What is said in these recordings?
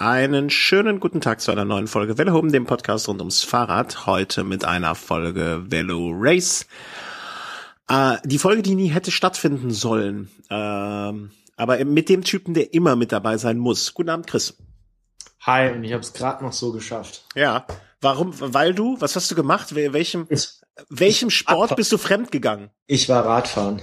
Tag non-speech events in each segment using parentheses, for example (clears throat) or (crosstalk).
Einen schönen guten Tag zu einer neuen Folge Welle Hoben, dem Podcast rund ums Fahrrad. Heute mit einer Folge Velo Race. Äh, die Folge, die nie hätte stattfinden sollen. Ähm, aber mit dem Typen, der immer mit dabei sein muss. Guten Abend, Chris. Hi, und ich habe es gerade noch so geschafft. Ja. Warum? Weil du, was hast du gemacht? Welchem, ich, welchem ich, Sport bist du fremd gegangen? Ich war Radfahren.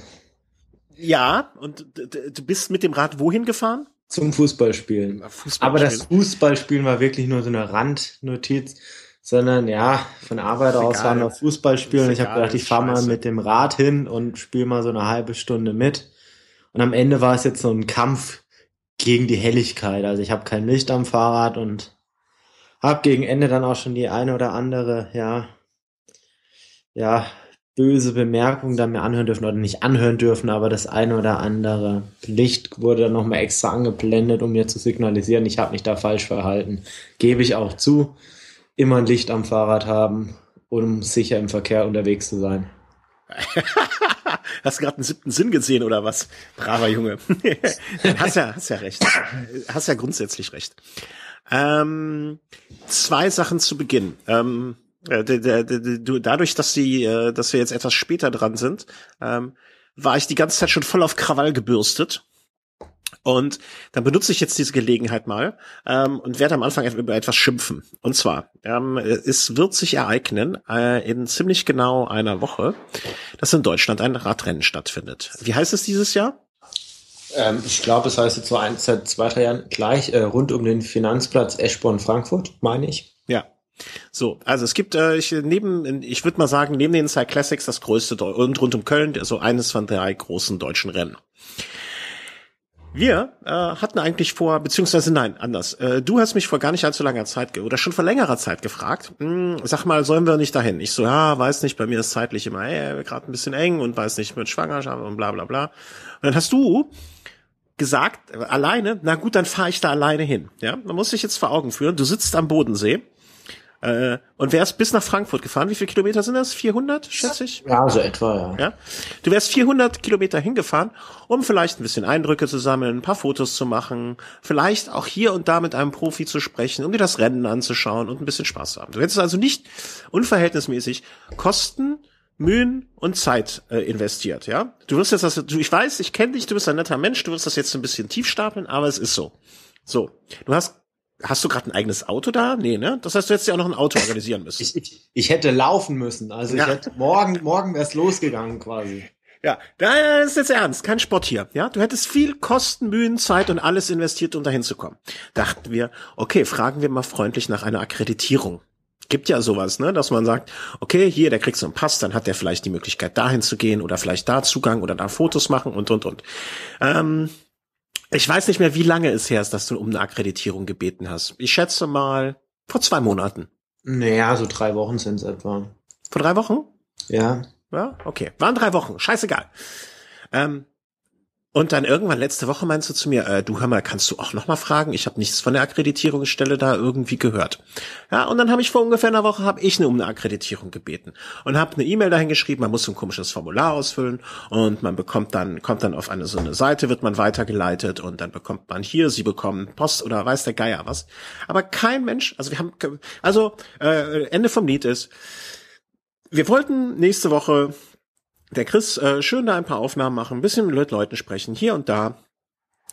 Ja, und du bist mit dem Rad wohin gefahren? Zum Fußballspielen. Fußball Aber das Fußballspielen war wirklich nur so eine Randnotiz, sondern ja, von Arbeit aus war noch Fußballspielen. Ich habe gedacht, ich fahre mal mit dem Rad hin und spiele mal so eine halbe Stunde mit. Und am Ende war es jetzt so ein Kampf gegen die Helligkeit. Also ich habe kein Licht am Fahrrad und habe gegen Ende dann auch schon die eine oder andere, ja, ja, böse Bemerkungen da mir anhören dürfen oder nicht anhören dürfen, aber das eine oder andere Licht wurde dann nochmal extra angeblendet, um mir zu signalisieren, ich habe mich da falsch verhalten. Gebe ich auch zu. Immer ein Licht am Fahrrad haben, um sicher im Verkehr unterwegs zu sein. (laughs) hast du gerade einen siebten Sinn gesehen oder was? Braver Junge. (laughs) hast ja, hast ja recht. Hast ja grundsätzlich recht. Ähm, zwei Sachen zu Beginn. Ähm, äh, dadurch, dass sie, äh, dass wir jetzt etwas später dran sind, ähm, war ich die ganze Zeit schon voll auf Krawall gebürstet. Und dann benutze ich jetzt diese Gelegenheit mal ähm, und werde am Anfang über etwas schimpfen. Und zwar, ähm, es wird sich ereignen äh, in ziemlich genau einer Woche, dass in Deutschland ein Radrennen stattfindet. Wie heißt es dieses Jahr? Ähm, ich glaube, es heißt jetzt so ein, seit zwei, drei Jahren gleich äh, rund um den Finanzplatz Eschborn-Frankfurt, meine ich. Ja, so, also es gibt äh, ich neben ich würde mal sagen neben den Cyclassics Classics das größte und rund um Köln so eines von drei großen deutschen Rennen. Wir äh, hatten eigentlich vor, beziehungsweise nein, anders. Äh, du hast mich vor gar nicht allzu langer Zeit oder schon vor längerer Zeit gefragt. Hm, sag mal, sollen wir nicht dahin? Ich so, ja, weiß nicht, bei mir ist zeitlich immer äh, gerade ein bisschen eng und weiß nicht mit Schwangerschaft und bla bla bla. Und dann hast du gesagt, alleine, na gut, dann fahre ich da alleine hin. Ja, man muss sich jetzt vor Augen führen. Du sitzt am Bodensee äh, und wärst bis nach Frankfurt gefahren. Wie viele Kilometer sind das? 400, schätze ich? Ja, so etwa, ja. ja. Du wärst 400 Kilometer hingefahren, um vielleicht ein bisschen Eindrücke zu sammeln, ein paar Fotos zu machen, vielleicht auch hier und da mit einem Profi zu sprechen, um dir das Rennen anzuschauen und ein bisschen Spaß zu haben. Du hättest also nicht unverhältnismäßig Kosten, Mühen und Zeit äh, investiert, ja. Du wirst jetzt das, du, ich weiß, ich kenne dich, du bist ein netter Mensch, du wirst das jetzt ein bisschen tief stapeln, aber es ist so. So, du hast Hast du gerade ein eigenes Auto da? Nee, ne? Das heißt, du hättest ja auch noch ein Auto organisieren müssen. ich, ich, ich hätte laufen müssen. Also ja. ich hätte morgen, morgen wär's losgegangen quasi. Ja, das ist jetzt ernst, kein Sport hier. Ja, du hättest viel Kosten, Mühen, Zeit und alles investiert, um dahin zu kommen. Dachten wir, okay, fragen wir mal freundlich nach einer Akkreditierung. Gibt ja sowas, ne, dass man sagt, okay, hier, der kriegt so einen Pass, dann hat der vielleicht die Möglichkeit, dahin zu gehen oder vielleicht da Zugang oder da Fotos machen und und und. Ähm, ich weiß nicht mehr, wie lange es her ist, dass du um eine Akkreditierung gebeten hast. Ich schätze mal vor zwei Monaten. Naja, so drei Wochen sind es etwa. Vor drei Wochen? Ja. Ja, okay. Waren drei Wochen. Scheißegal. Ähm, und dann irgendwann letzte Woche meinst du zu mir, äh, du hör mal, kannst du auch noch mal fragen? Ich habe nichts von der Akkreditierungsstelle da irgendwie gehört. Ja, und dann habe ich vor ungefähr einer Woche habe ich eine, um eine Akkreditierung gebeten und habe eine E-Mail dahin geschrieben. Man muss so ein komisches Formular ausfüllen und man bekommt dann kommt dann auf eine so eine Seite wird man weitergeleitet und dann bekommt man hier, sie bekommen Post oder weiß der Geier was. Aber kein Mensch, also wir haben also äh, Ende vom Lied ist wir wollten nächste Woche der Chris äh, schön da ein paar Aufnahmen machen, ein bisschen mit Leuten sprechen, hier und da.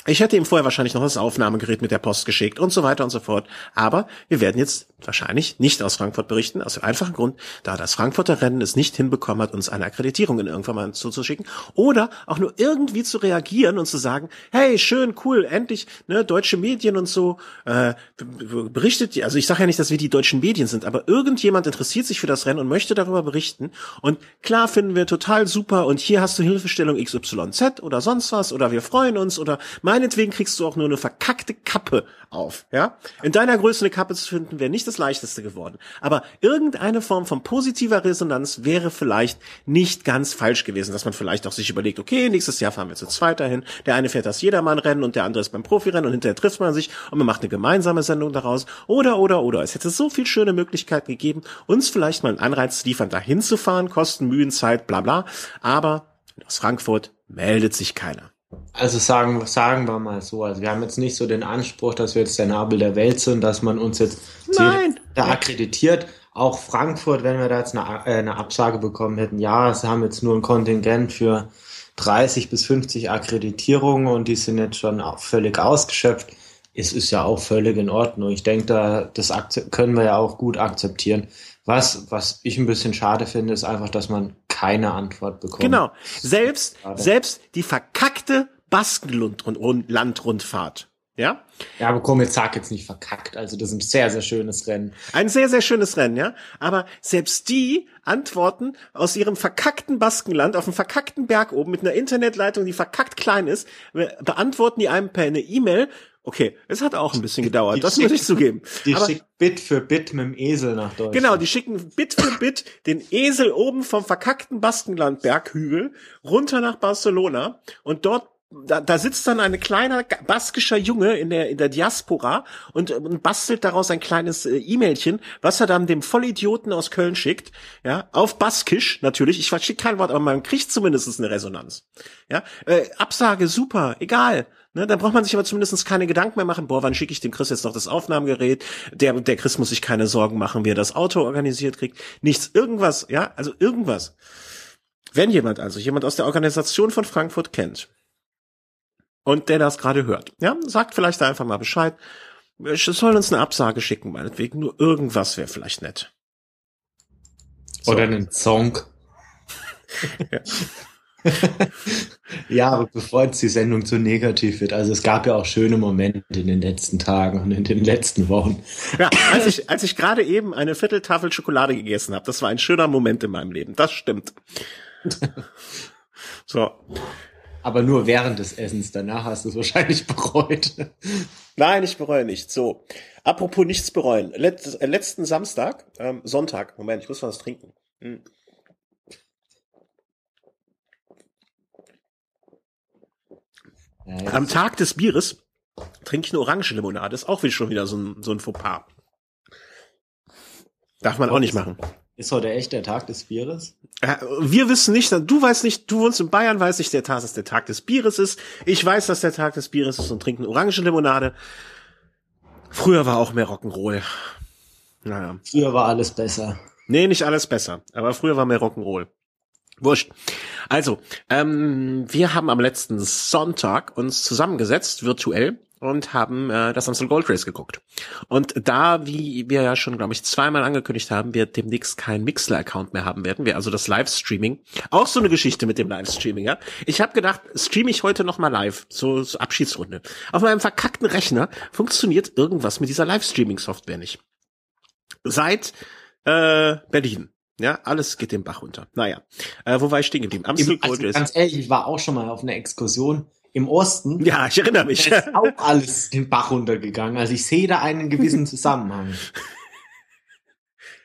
Ich hätte ihm vorher wahrscheinlich noch das Aufnahmegerät mit der Post geschickt und so weiter und so fort. Aber wir werden jetzt wahrscheinlich nicht aus Frankfurt berichten, aus dem einfachen Grund, da das Frankfurter Rennen es nicht hinbekommen hat, uns eine Akkreditierung in irgendwann mal zuzuschicken oder auch nur irgendwie zu reagieren und zu sagen, hey, schön, cool, endlich, ne, deutsche Medien und so, äh, berichtet, also ich sage ja nicht, dass wir die deutschen Medien sind, aber irgendjemand interessiert sich für das Rennen und möchte darüber berichten und klar finden wir total super und hier hast du Hilfestellung XYZ oder sonst was oder wir freuen uns oder Meinetwegen kriegst du auch nur eine verkackte Kappe auf, ja? In deiner Größe eine Kappe zu finden, wäre nicht das leichteste geworden. Aber irgendeine Form von positiver Resonanz wäre vielleicht nicht ganz falsch gewesen, dass man vielleicht auch sich überlegt, okay, nächstes Jahr fahren wir zu zweit dahin. Der eine fährt das Jedermann-Rennen und der andere ist beim Profirennen und hinterher trifft man sich und man macht eine gemeinsame Sendung daraus. Oder, oder, oder. Es hätte so viel schöne Möglichkeiten gegeben, uns vielleicht mal einen Anreiz zu liefern, dahin zu fahren, Kosten, Mühen, Zeit, bla, bla. Aber aus Frankfurt meldet sich keiner. Also sagen, sagen wir mal so, also wir haben jetzt nicht so den Anspruch, dass wir jetzt der Nabel der Welt sind, dass man uns jetzt da akkreditiert. Auch Frankfurt, wenn wir da jetzt eine, äh, eine Absage bekommen hätten, ja, sie haben jetzt nur ein Kontingent für 30 bis 50 Akkreditierungen und die sind jetzt schon auch völlig ausgeschöpft. Es ist ja auch völlig in Ordnung. Ich denke, da, das können wir ja auch gut akzeptieren. Was, was ich ein bisschen schade finde, ist einfach, dass man keine Antwort bekommt. Genau. Selbst, selbst die verkackte Baskenlandrundfahrt. Ja? Ja, aber komm, jetzt sag jetzt nicht verkackt. Also das ist ein sehr, sehr schönes Rennen. Ein sehr, sehr schönes Rennen, ja. Aber selbst die antworten aus ihrem verkackten Baskenland auf einem verkackten Berg oben mit einer Internetleitung, die verkackt klein ist, beantworten die einem per eine E-Mail, Okay, es hat auch ein bisschen gedauert, die das muss ich zugeben. Die Aber, schicken Bit für Bit mit dem Esel nach Deutschland. Genau, die schicken Bit für Bit den Esel oben vom verkackten Baskenland Berghügel runter nach Barcelona und dort da, da sitzt dann ein kleiner baskischer Junge in der in der Diaspora und, und bastelt daraus ein kleines äh, E-Mailchen, was er dann dem Vollidioten aus Köln schickt, ja, auf Baskisch natürlich. Ich verstehe kein Wort, aber man kriegt zumindest eine Resonanz. Ja, äh, Absage super, egal. Ne, dann braucht man sich aber zumindest keine Gedanken mehr machen, boah, wann schicke ich dem Chris jetzt noch das Aufnahmegerät? Der, der Chris muss sich keine Sorgen machen, wie er das Auto organisiert kriegt. Nichts, irgendwas, ja, also irgendwas. Wenn jemand also, jemand aus der Organisation von Frankfurt kennt und der das gerade hört, ja, sagt vielleicht da einfach mal Bescheid. Es soll uns eine Absage schicken, meinetwegen. Nur irgendwas wäre vielleicht nett. So. Oder einen Song. ja. (laughs) ja, aber bevor jetzt die Sendung zu negativ wird, also es gab ja auch schöne Momente in den letzten Tagen und in den letzten Wochen. Ja, als ich, als ich gerade eben eine Vierteltafel Schokolade gegessen habe, das war ein schöner Moment in meinem Leben. Das stimmt. (laughs) so. Aber nur während des Essens, danach hast du es wahrscheinlich (laughs) bereut. Nein, ich bereue nicht. So, apropos nichts bereuen. Letz, äh, letzten Samstag, ähm, Sonntag, Moment, ich muss was trinken. Hm. Ja, Am Tag des Bieres trinke ich eine Orangenlimonade. Ist auch wie schon wieder so ein, so ein Fauxpas. Darf man auch nicht machen. Ist heute echt der Tag des Bieres? Wir wissen nicht, du weißt nicht, du wohnst in Bayern, weiß ich, der Tag, dass der Tag des Bieres ist. Ich weiß, dass der Tag des Bieres ist und trinke eine Orangenlimonade. Früher war auch mehr Rock'n'Roll. Naja. Früher war alles besser. Nee, nicht alles besser. Aber früher war mehr Rock'n'Roll. Wurscht. Also, ähm, wir haben am letzten Sonntag uns zusammengesetzt, virtuell, und haben äh, das Amstel Gold Race geguckt. Und da, wie wir ja schon, glaube ich, zweimal angekündigt haben, wir demnächst keinen Mixler-Account mehr haben werden, wir also das Livestreaming, auch so eine Geschichte mit dem Livestreaming, ja. Ich habe gedacht, streame ich heute noch mal live, so, so Abschiedsrunde. Auf meinem verkackten Rechner funktioniert irgendwas mit dieser Livestreaming-Software nicht. Seit äh, Berlin. Ja, alles geht den Bach runter. Naja, äh, wo war ich stehen geblieben? Amstel Gold also, Race. Ganz ehrlich, ich war auch schon mal auf einer Exkursion im Osten. Ja, ich erinnere mich. Da ist auch alles den Bach runtergegangen. Also ich sehe da einen gewissen Zusammenhang. (laughs)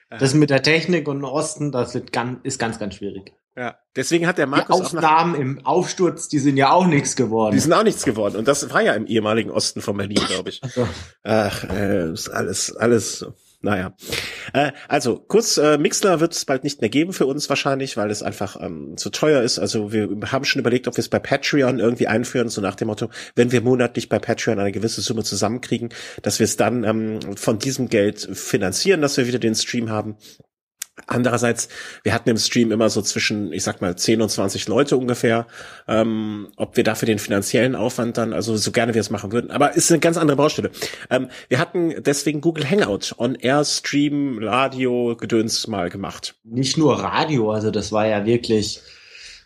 Das mit der Technik und dem Osten, das wird ganz, ist ganz, ganz schwierig. Ja, deswegen hat der Markus die Aufnahmen auch im Aufsturz, die sind ja auch nichts geworden. Die sind auch nichts geworden. Und das war ja im ehemaligen Osten von Berlin, glaube ich. Ach, äh, ist alles, alles naja. Äh, also kurz, äh, Mixler wird es bald nicht mehr geben für uns wahrscheinlich, weil es einfach ähm, zu teuer ist. Also wir haben schon überlegt, ob wir es bei Patreon irgendwie einführen, so nach dem Motto, wenn wir monatlich bei Patreon eine gewisse Summe zusammenkriegen, dass wir es dann ähm, von diesem Geld finanzieren, dass wir wieder den Stream haben. Andererseits, wir hatten im Stream immer so zwischen, ich sag mal, 10 und 20 Leute ungefähr. Ähm, ob wir dafür den finanziellen Aufwand dann, also so gerne wir es machen würden. Aber ist eine ganz andere Baustelle. Ähm, wir hatten deswegen Google Hangout, On-Air Stream, Radio, Gedöns mal gemacht. Nicht nur Radio, also das war ja wirklich,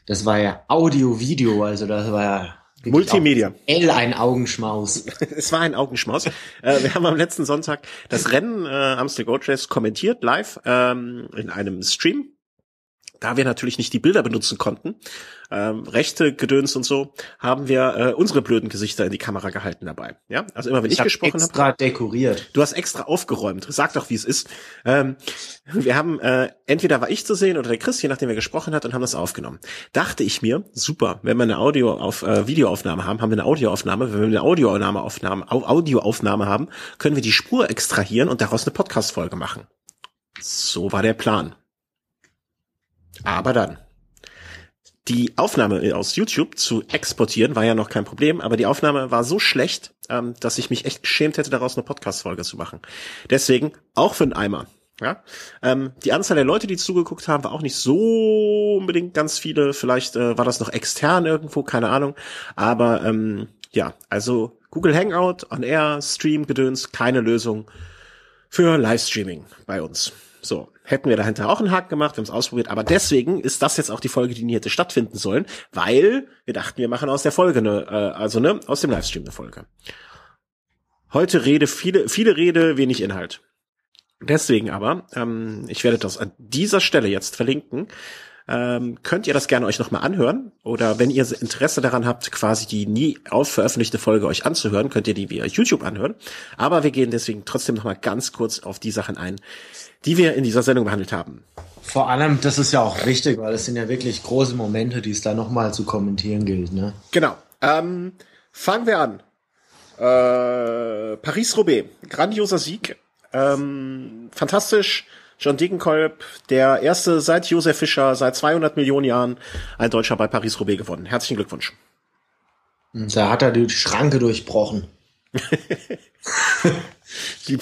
das war ja Audio, Video, also das war ja Multimedia. L ein Augenschmaus. (laughs) es war ein Augenschmaus. äh, wir haben am letzten Sonntag das Rennen äh, Amstel Gold Race kommentiert live ähm, in einem Stream da wir natürlich nicht die Bilder benutzen konnten, ähm, rechte Gedöns und so, haben wir äh, unsere blöden Gesichter in die Kamera gehalten dabei. Ja, also immer wenn ich, ich hab gesprochen habe. extra hab, dekoriert. Du hast extra aufgeräumt. Sag doch, wie es ist. Ähm, wir haben äh, entweder war ich zu sehen oder der Chris, je nachdem wer gesprochen hat, und haben das aufgenommen. Dachte ich mir, super, wenn wir eine Audio auf äh, Videoaufnahme haben, haben wir eine Audioaufnahme. Wenn wir eine Audioaufnahme Aufnahme, Audioaufnahme haben, können wir die Spur extrahieren und daraus eine Podcast-Folge machen. So war der Plan. Aber dann. die Aufnahme aus YouTube zu exportieren war ja noch kein Problem, aber die Aufnahme war so schlecht, ähm, dass ich mich echt geschämt hätte, daraus eine Podcast-Folge zu machen. Deswegen auch für einen Eimer. Ja, ähm, die Anzahl der Leute, die zugeguckt haben, war auch nicht so unbedingt ganz viele. Vielleicht äh, war das noch extern irgendwo, keine Ahnung. Aber ähm, ja, also Google Hangout, On Air, Stream, Gedöns, keine Lösung für Livestreaming bei uns. So, hätten wir dahinter auch einen Haken gemacht, wir haben es ausprobiert, aber deswegen ist das jetzt auch die Folge, die nie hätte stattfinden sollen, weil wir dachten, wir machen aus der Folge eine, äh, also ne, aus dem Livestream eine Folge. Heute Rede, viele, viele Rede, wenig Inhalt. Deswegen aber, ähm, ich werde das an dieser Stelle jetzt verlinken. Ähm, könnt ihr das gerne euch nochmal anhören oder wenn ihr Interesse daran habt, quasi die nie veröffentlichte Folge euch anzuhören, könnt ihr die via YouTube anhören. Aber wir gehen deswegen trotzdem nochmal ganz kurz auf die Sachen ein, die wir in dieser Sendung behandelt haben. Vor allem, das ist ja auch wichtig, weil es sind ja wirklich große Momente, die es da nochmal zu kommentieren gilt. Ne? Genau. Ähm, fangen wir an. Äh, Paris-Roubaix, grandioser Sieg ähm, fantastisch. John Degenkolb, der erste seit Josef Fischer, seit 200 Millionen Jahren, ein Deutscher bei Paris-Roubaix gewonnen. Herzlichen Glückwunsch. Da hat er die Schranke durchbrochen. (laughs) die,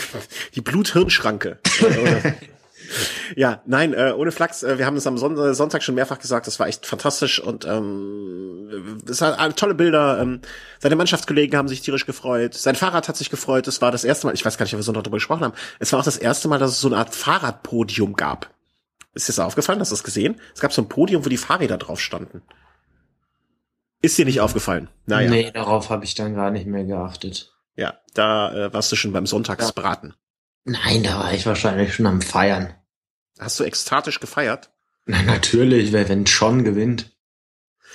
die Bluthirnschranke. (laughs) Ja, nein, äh, ohne Flachs. Äh, wir haben es am Son äh, Sonntag schon mehrfach gesagt. Das war echt fantastisch und ähm, es hat äh, tolle Bilder. Ähm, seine Mannschaftskollegen haben sich tierisch gefreut. Sein Fahrrad hat sich gefreut. Es war das erste Mal. Ich weiß gar nicht, ob wir Sonntag darüber gesprochen haben. Es war auch das erste Mal, dass es so eine Art Fahrradpodium gab. Ist dir das aufgefallen? Hast du das gesehen? Es gab so ein Podium, wo die Fahrräder drauf standen. Ist dir nicht aufgefallen? Naja. Nee, darauf habe ich dann gar nicht mehr geachtet. Ja, da äh, warst du schon beim Sonntagsbraten. Nein, da war ich wahrscheinlich schon am Feiern. Hast du ekstatisch gefeiert? Na, natürlich, weil wenn John gewinnt.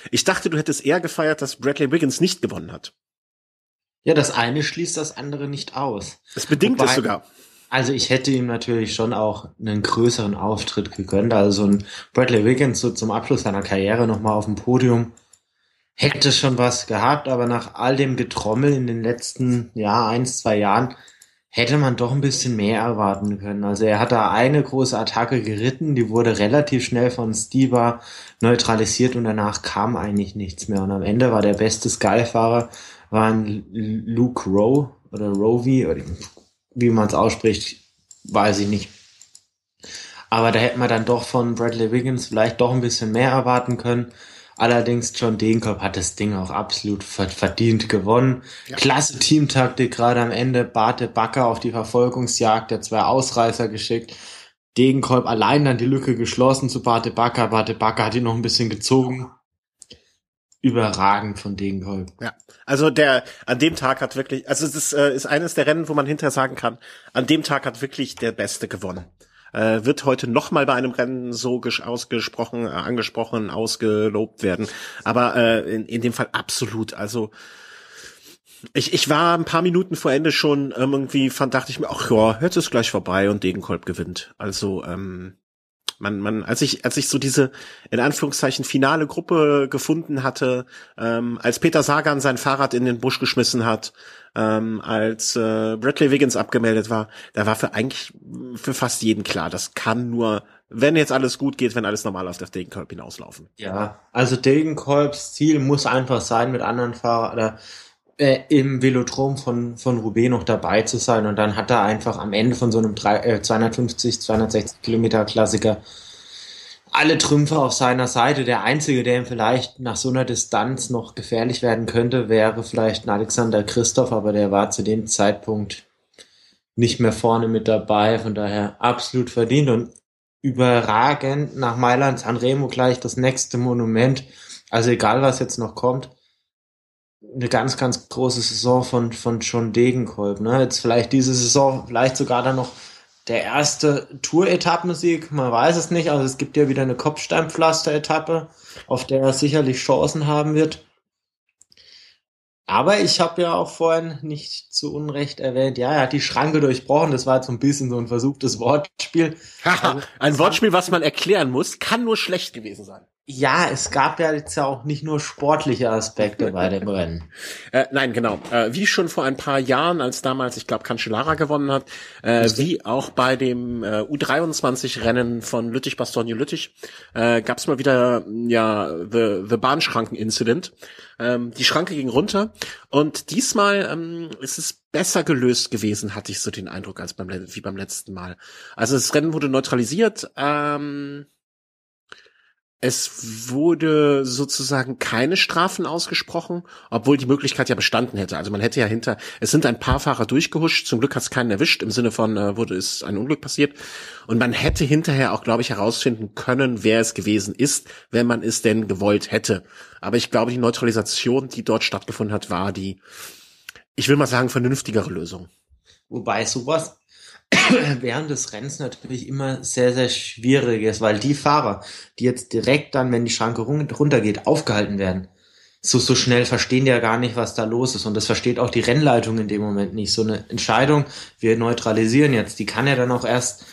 Ich dachte, du hättest eher gefeiert, dass Bradley Wiggins nicht gewonnen hat. Ja, das eine schließt das andere nicht aus. Es bedingt Wobei, es sogar. Also ich hätte ihm natürlich schon auch einen größeren Auftritt gegönnt. Also so ein Bradley Wiggins so zum Abschluss seiner Karriere nochmal auf dem Podium hätte schon was gehabt, aber nach all dem Getrommel in den letzten, ja, eins, zwei Jahren hätte man doch ein bisschen mehr erwarten können. Also er hat da eine große Attacke geritten, die wurde relativ schnell von Steva neutralisiert und danach kam eigentlich nichts mehr. Und am Ende war der beste Sky-Fahrer war ein Luke Rowe oder oder wie man es ausspricht, weiß ich nicht. Aber da hätte man dann doch von Bradley Wiggins vielleicht doch ein bisschen mehr erwarten können. Allerdings John Degenkolb hat das Ding auch absolut verdient gewonnen. Ja. Klasse Teamtaktik gerade am Ende. Barte Backer auf die Verfolgungsjagd, der zwei Ausreißer geschickt. Degenkolb allein dann die Lücke geschlossen zu Barte Backer. Barte Backer hat ihn noch ein bisschen gezogen. Überragend von Degenkolb. Ja, also der an dem Tag hat wirklich, also es ist, äh, ist eines der Rennen, wo man hinterher sagen kann, an dem Tag hat wirklich der Beste gewonnen äh, wird heute noch mal bei einem Rennen so ausgesprochen, äh, angesprochen, ausgelobt werden. Aber äh, in, in dem Fall absolut. Also ich, ich war ein paar Minuten vor Ende schon ähm, irgendwie, fand, dachte ich mir, ach ja, jetzt ist gleich vorbei und Degenkolb gewinnt. Also ähm, man, man, als ich, als ich so diese in Anführungszeichen finale Gruppe gefunden hatte, ähm, als Peter Sagan sein Fahrrad in den Busch geschmissen hat, ähm, als äh, Bradley Wiggins abgemeldet war, da war für eigentlich für fast jeden klar, das kann nur, wenn jetzt alles gut geht, wenn alles normal auf Degenkolb hinauslaufen. Ja, also Degenkolbs Ziel muss einfach sein, mit anderen Fahrern oder äh, im Velodrom von, von Roubaix noch dabei zu sein und dann hat er einfach am Ende von so einem drei, äh, 250, 260 Kilometer Klassiker alle Trümpfe auf seiner Seite. Der einzige, der ihm vielleicht nach so einer Distanz noch gefährlich werden könnte, wäre vielleicht ein Alexander Christoph, aber der war zu dem Zeitpunkt nicht mehr vorne mit dabei. Von daher absolut verdient und überragend nach Mailand Sanremo gleich das nächste Monument. Also egal, was jetzt noch kommt, eine ganz, ganz große Saison von, von John Degenkolb. Ne? Jetzt vielleicht diese Saison, vielleicht sogar dann noch der erste Tour-Etappensieg, man weiß es nicht, also es gibt ja wieder eine Kopfsteinpflaster-Etappe, auf der er sicherlich Chancen haben wird. Aber ich habe ja auch vorhin nicht zu Unrecht erwähnt, ja, er hat die Schranke durchbrochen, das war jetzt so ein bisschen so ein versuchtes Wortspiel. also, (laughs) ein Wortspiel, was man erklären muss, kann nur schlecht gewesen sein. Ja, es gab ja jetzt ja auch nicht nur sportliche Aspekte bei dem (laughs) Rennen. Äh, nein, genau. Äh, wie schon vor ein paar Jahren, als damals, ich glaube, Cancellara gewonnen hat, äh, wie auch bei dem äh, U23-Rennen von Lüttich-Bastogne-Lüttich, äh, gab es mal wieder ja the, the Bahnschranken-Incident. Ähm, die Schranke ging runter und diesmal ähm, ist es besser gelöst gewesen, hatte ich so den Eindruck, als beim wie beim letzten Mal. Also das Rennen wurde neutralisiert. Ähm, es wurde sozusagen keine Strafen ausgesprochen, obwohl die Möglichkeit ja bestanden hätte. Also man hätte ja hinter, es sind ein paar Fahrer durchgehuscht, zum Glück hat es keinen erwischt, im Sinne von, äh, wurde es ein Unglück passiert. Und man hätte hinterher auch, glaube ich, herausfinden können, wer es gewesen ist, wenn man es denn gewollt hätte. Aber ich glaube, die Neutralisation, die dort stattgefunden hat, war die, ich will mal sagen, vernünftigere Lösung. Wobei sowas (coughs) während des Rennens natürlich immer sehr, sehr schwierig ist, weil die Fahrer, die jetzt direkt dann, wenn die Schranke runtergeht, aufgehalten werden, so, so schnell verstehen die ja gar nicht, was da los ist. Und das versteht auch die Rennleitung in dem Moment nicht. So eine Entscheidung, wir neutralisieren jetzt, die kann ja dann auch erst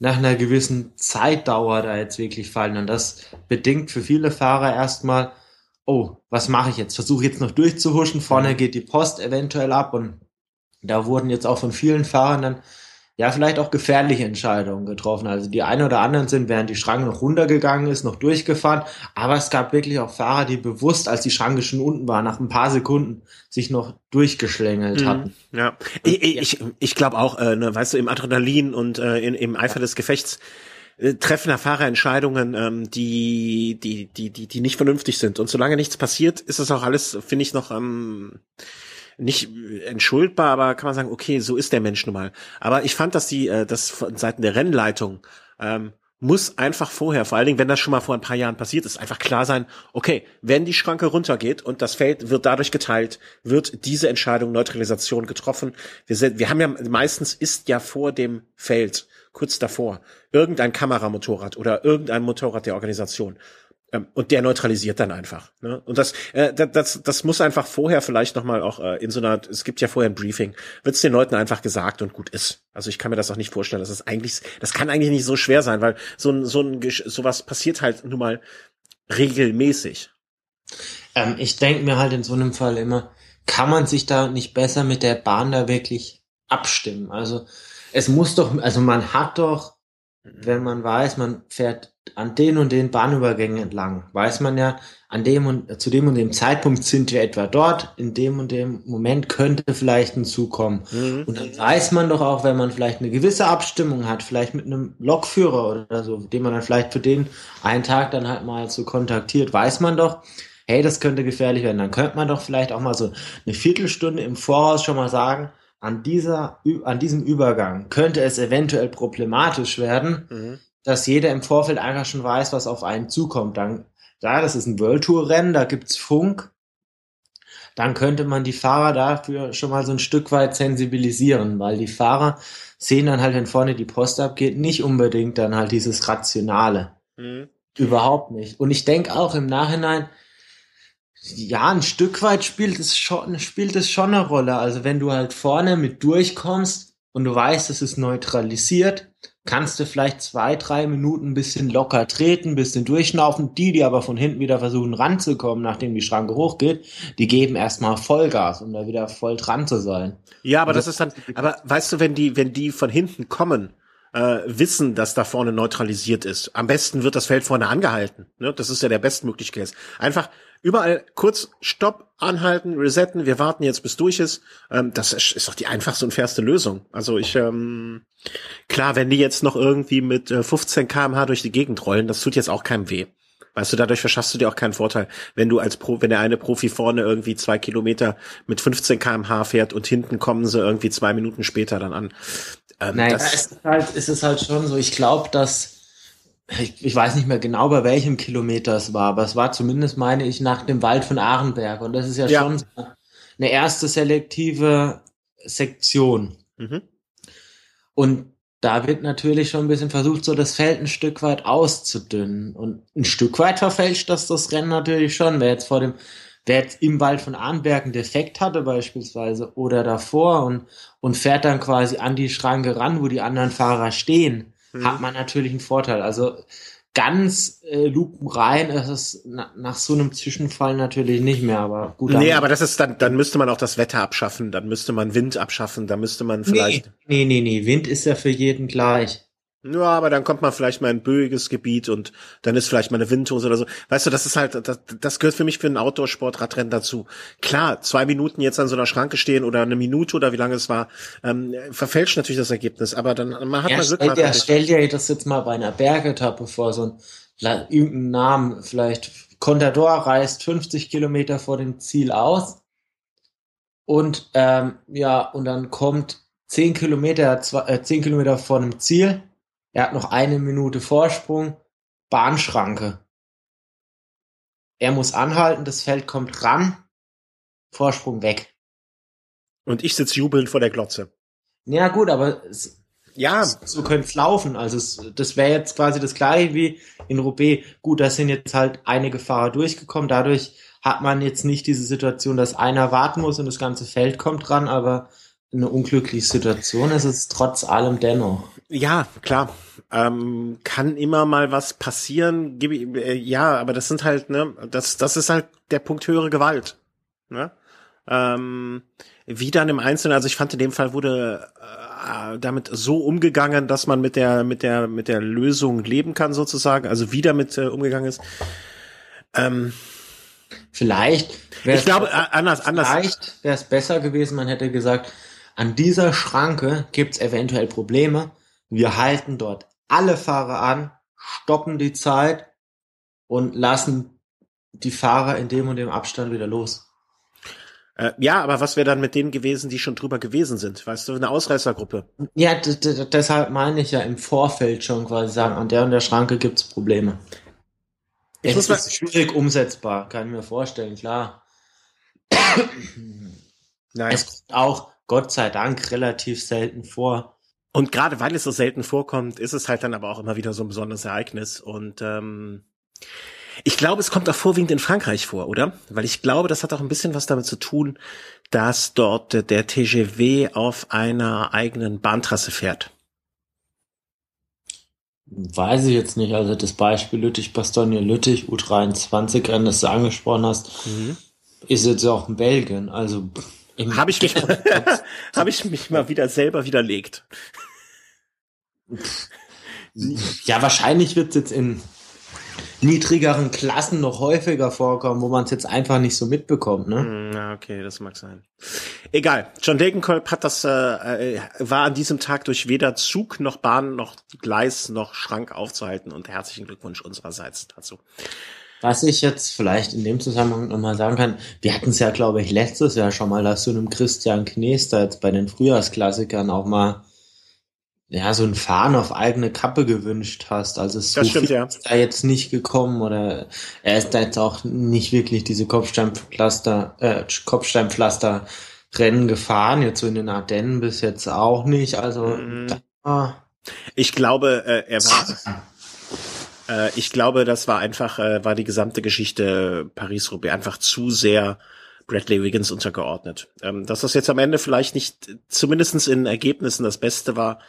nach einer gewissen Zeitdauer da jetzt wirklich fallen. Und das bedingt für viele Fahrer erstmal, oh, was mache ich jetzt? Versuche jetzt noch durchzuhuschen, vorne geht die Post eventuell ab und da wurden jetzt auch von vielen Fahrern dann ja, vielleicht auch gefährliche Entscheidungen getroffen. Also die einen oder anderen sind, während die Schranke noch runtergegangen ist, noch durchgefahren. Aber es gab wirklich auch Fahrer, die bewusst, als die Schranke schon unten war, nach ein paar Sekunden sich noch durchgeschlängelt mhm, hatten. Ja, ich, ich, ich glaube auch, äh, ne, weißt du, im Adrenalin und äh, in, im Eifer des Gefechts äh, treffen der Fahrer Entscheidungen, ähm, die, die, die, die, die nicht vernünftig sind. Und solange nichts passiert, ist das auch alles, finde ich, noch ähm, nicht entschuldbar, aber kann man sagen, okay, so ist der Mensch nun mal. Aber ich fand, dass die, äh, das von Seiten der Rennleitung ähm, muss einfach vorher, vor allen Dingen, wenn das schon mal vor ein paar Jahren passiert ist, einfach klar sein, okay, wenn die Schranke runtergeht und das Feld wird dadurch geteilt, wird diese Entscheidung Neutralisation getroffen. Wir, sind, wir haben ja meistens ist ja vor dem Feld, kurz davor, irgendein Kameramotorrad oder irgendein Motorrad der Organisation. Ähm, und der neutralisiert dann einfach. Ne? Und das, äh, das, das muss einfach vorher vielleicht nochmal auch äh, in so einer, es gibt ja vorher ein Briefing, wird es den Leuten einfach gesagt und gut ist. Also ich kann mir das auch nicht vorstellen, dass es eigentlich, das kann eigentlich nicht so schwer sein, weil so ein, so ein, sowas passiert halt nun mal regelmäßig. Ähm, ich denke mir halt in so einem Fall immer, kann man sich da nicht besser mit der Bahn da wirklich abstimmen? Also es muss doch, also man hat doch, wenn man weiß, man fährt an den und den Bahnübergängen entlang, weiß man ja, an dem und zu dem und dem Zeitpunkt sind wir etwa dort, in dem und dem Moment könnte vielleicht ein Zug kommen. Mhm. Und dann weiß man doch auch, wenn man vielleicht eine gewisse Abstimmung hat, vielleicht mit einem Lokführer oder so, den man dann vielleicht für den einen Tag dann halt mal so kontaktiert, weiß man doch, hey, das könnte gefährlich werden. Dann könnte man doch vielleicht auch mal so eine Viertelstunde im Voraus schon mal sagen, an dieser, an diesem Übergang könnte es eventuell problematisch werden. Mhm dass jeder im Vorfeld einfach schon weiß, was auf einen zukommt. Dann, ja, das ist ein World Tour Rennen, da gibt's Funk. Dann könnte man die Fahrer dafür schon mal so ein Stück weit sensibilisieren, weil die Fahrer sehen dann halt, wenn vorne die Post abgeht, nicht unbedingt dann halt dieses Rationale. Mhm. Überhaupt nicht. Und ich denke auch im Nachhinein, ja, ein Stück weit spielt es schon, spielt es schon eine Rolle. Also wenn du halt vorne mit durchkommst und du weißt, es ist neutralisiert, kannst du vielleicht zwei, drei Minuten ein bisschen locker treten, ein bisschen durchschnaufen. Die, die aber von hinten wieder versuchen ranzukommen, nachdem die Schranke hochgeht, die geben erstmal Vollgas, um da wieder voll dran zu sein. Ja, aber das, das ist dann, aber weißt du, wenn die, wenn die von hinten kommen, äh, wissen, dass da vorne neutralisiert ist. Am besten wird das Feld vorne angehalten. Ne? Das ist ja der bestmögliche Case. Einfach überall kurz Stopp, anhalten, resetten, wir warten jetzt, bis durch ist. Ähm, das ist doch die einfachste und fairste Lösung. Also ich, ähm, klar, wenn die jetzt noch irgendwie mit äh, 15 kmh durch die Gegend rollen, das tut jetzt auch keinem weh. Weißt du, dadurch verschaffst du dir auch keinen Vorteil, wenn du als Pro, wenn der eine Profi vorne irgendwie zwei Kilometer mit 15 kmh fährt und hinten kommen sie irgendwie zwei Minuten später dann an. Ähm, naja, es ist, halt, es ist halt schon so, ich glaube, dass ich, ich weiß nicht mehr genau, bei welchem Kilometer es war, aber es war zumindest, meine ich, nach dem Wald von Ahrenberg. Und das ist ja, ja. schon eine erste selektive Sektion. Mhm. Und da wird natürlich schon ein bisschen versucht, so das Feld ein Stück weit auszudünnen. Und ein Stück weit verfälscht das das Rennen natürlich schon. Wer jetzt vor dem, wer jetzt im Wald von Arnberg einen Defekt hatte beispielsweise oder davor und, und fährt dann quasi an die Schranke ran, wo die anderen Fahrer stehen, mhm. hat man natürlich einen Vorteil. Also ganz äh, lupenrein ist es na, nach so einem Zwischenfall natürlich nicht mehr, aber gut. Nee, aber das ist dann, dann müsste man auch das Wetter abschaffen, dann müsste man Wind abschaffen, dann müsste man vielleicht. Nee, nee, nee, nee. Wind ist ja für jeden gleich. Ja, aber dann kommt man vielleicht mal in ein böiges Gebiet und dann ist vielleicht mal eine Windhose oder so. Weißt du, das ist halt, das, das gehört für mich für einen Outdoor-Sport Radrennen dazu. Klar, zwei Minuten jetzt an so einer Schranke stehen oder eine Minute oder wie lange es war, ähm, verfälscht natürlich das Ergebnis, aber dann man hat ja, mal Glück. Stell dir, stell dir das jetzt mal bei einer Bergetappe vor, so ein irgendeinen Namen, vielleicht Contador reist 50 Kilometer vor dem Ziel aus und ähm, ja, und dann kommt 10 Kilometer, zwei, äh, 10 Kilometer vor dem Ziel er hat noch eine Minute Vorsprung. Bahnschranke. Er muss anhalten, das Feld kommt ran. Vorsprung weg. Und ich sitze jubelnd vor der Glotze. Ja, gut, aber es, ja, so könnte es laufen. Also es, das wäre jetzt quasi das gleiche wie in Roubaix. Gut, da sind jetzt halt einige Fahrer durchgekommen. Dadurch hat man jetzt nicht diese Situation, dass einer warten muss und das ganze Feld kommt ran, aber eine unglückliche Situation ist es trotz allem dennoch. Ja, klar. Ähm, kann immer mal was passieren. Äh, ja, aber das sind halt, ne, das, das ist halt der Punkt höhere Gewalt. Ne? Ähm, wie dann im Einzelnen, also ich fand in dem Fall wurde äh, damit so umgegangen, dass man mit der, mit der, mit der Lösung leben kann sozusagen, also wie damit äh, umgegangen ist. Ähm, vielleicht ich glaube, äh, anders, anders. Vielleicht wäre es besser gewesen, man hätte gesagt, an dieser Schranke gibt es eventuell Probleme. Wir halten dort alle Fahrer an, stoppen die Zeit und lassen die Fahrer in dem und dem Abstand wieder los. Äh, ja, aber was wäre dann mit denen gewesen, die schon drüber gewesen sind? Weißt du, eine Ausreißergruppe. Ja, deshalb meine ich ja im Vorfeld schon quasi sagen, an der und der Schranke gibt's Probleme. Ich es ist schwierig umsetzbar, kann ich mir vorstellen, klar. Nein. Es kommt auch Gott sei Dank relativ selten vor. Und gerade weil es so selten vorkommt, ist es halt dann aber auch immer wieder so ein besonderes Ereignis. Und ähm, ich glaube, es kommt auch vorwiegend in Frankreich vor, oder? Weil ich glaube, das hat auch ein bisschen was damit zu tun, dass dort der TGV auf einer eigenen Bahntrasse fährt. Weiß ich jetzt nicht. Also das Beispiel Lüttich-Bastogne-Lüttich, U23 Rennen, das du angesprochen hast, mhm. ist jetzt auch in Belgien. Also habe ich mich, (laughs) habe ich mich mal wieder selber widerlegt. Ja, wahrscheinlich wird es jetzt in niedrigeren Klassen noch häufiger vorkommen, wo man es jetzt einfach nicht so mitbekommt, ne? Na, hm, okay, das mag sein. Egal. John Degenkolb hat das, äh, äh, war an diesem Tag durch weder Zug noch Bahn noch Gleis noch Schrank aufzuhalten und herzlichen Glückwunsch unsererseits dazu. Was ich jetzt vielleicht in dem Zusammenhang nochmal sagen kann, wir hatten es ja, glaube ich, letztes Jahr schon mal, dass du einem Christian Knester jetzt bei den Frühjahrsklassikern auch mal ja, so ein Fahren auf eigene Kappe gewünscht hast. Also so das stimmt, ja. ist da jetzt nicht gekommen oder er ist da jetzt auch nicht wirklich diese Kopfsteinpflaster, äh, Kopfsteinpflaster Rennen gefahren, jetzt so in den Ardennen bis jetzt auch nicht. Also mhm. da, ich glaube, äh, er war (laughs) äh, ich glaube, das war einfach, äh, war die gesamte Geschichte Paris-Roubaix einfach zu sehr Bradley Wiggins untergeordnet. Ähm, dass das jetzt am Ende vielleicht nicht, zumindestens in Ergebnissen, das Beste war,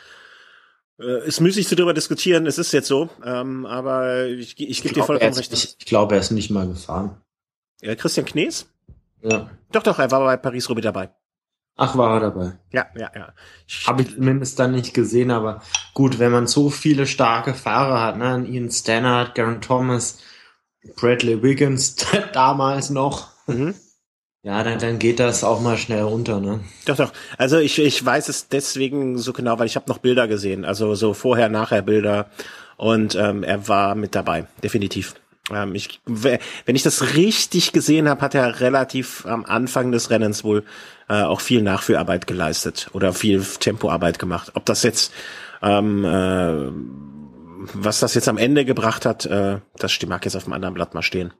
äh, ist müßig zu darüber diskutieren, es ist jetzt so, ähm, aber ich, ich, ich gebe dir vollkommen recht. Nicht, ich glaube, er ist nicht mal gefahren. Ja, Christian Knees? Ja. Doch, doch, er war bei Paris-Roubaix dabei. Ach, war er dabei? Ja, ja, ja. Habe ich zumindest dann nicht gesehen, aber gut, wenn man so viele starke Fahrer hat, ne, Ian Stannard, Garen Thomas, Bradley Wiggins (laughs) damals noch, mhm. Ja, dann, dann geht das auch mal schnell runter, ne? Doch, doch. Also ich, ich weiß es deswegen so genau, weil ich habe noch Bilder gesehen, also so vorher, nachher Bilder und ähm, er war mit dabei, definitiv. Ähm, ich, wenn ich das richtig gesehen habe, hat er relativ am Anfang des Rennens wohl äh, auch viel Nachführarbeit geleistet oder viel Tempoarbeit gemacht. Ob das jetzt ähm, äh, was das jetzt am Ende gebracht hat, äh, das mag jetzt auf dem anderen Blatt mal stehen.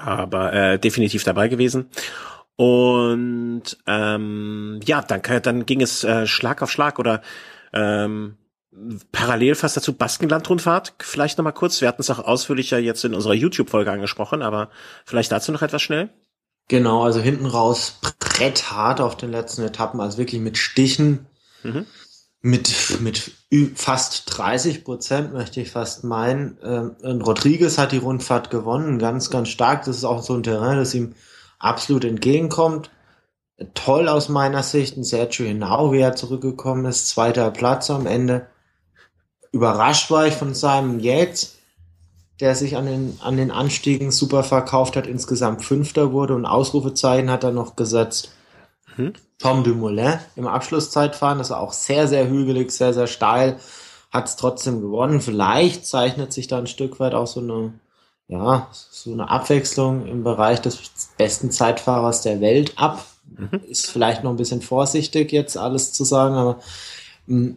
Aber äh, definitiv dabei gewesen. Und ähm, ja, dann, dann ging es äh, Schlag auf Schlag oder ähm, parallel fast dazu Baskenland-Rundfahrt. Vielleicht nochmal kurz. Wir hatten es auch ausführlicher jetzt in unserer YouTube-Folge angesprochen, aber vielleicht dazu noch etwas schnell. Genau, also hinten raus bretthart auf den letzten Etappen, also wirklich mit Stichen. Mhm. Mit, mit fast 30 Prozent möchte ich fast meinen. Ähm, Rodriguez hat die Rundfahrt gewonnen, ganz, ganz stark. Das ist auch so ein Terrain, das ihm absolut entgegenkommt. Toll aus meiner Sicht, ein Sergio Hinau, wie er zurückgekommen ist, zweiter Platz am Ende. Überrascht war ich von seinem Yates, der sich an den, an den Anstiegen super verkauft hat, insgesamt Fünfter wurde und Ausrufezeichen hat er noch gesetzt. Hm? Tom Dumoulin im Abschlusszeitfahren, das war auch sehr, sehr hügelig, sehr, sehr steil, hat es trotzdem gewonnen. Vielleicht zeichnet sich da ein Stück weit auch so eine, ja, so eine Abwechslung im Bereich des besten Zeitfahrers der Welt ab. Mhm. Ist vielleicht noch ein bisschen vorsichtig jetzt alles zu sagen, aber mh, hm,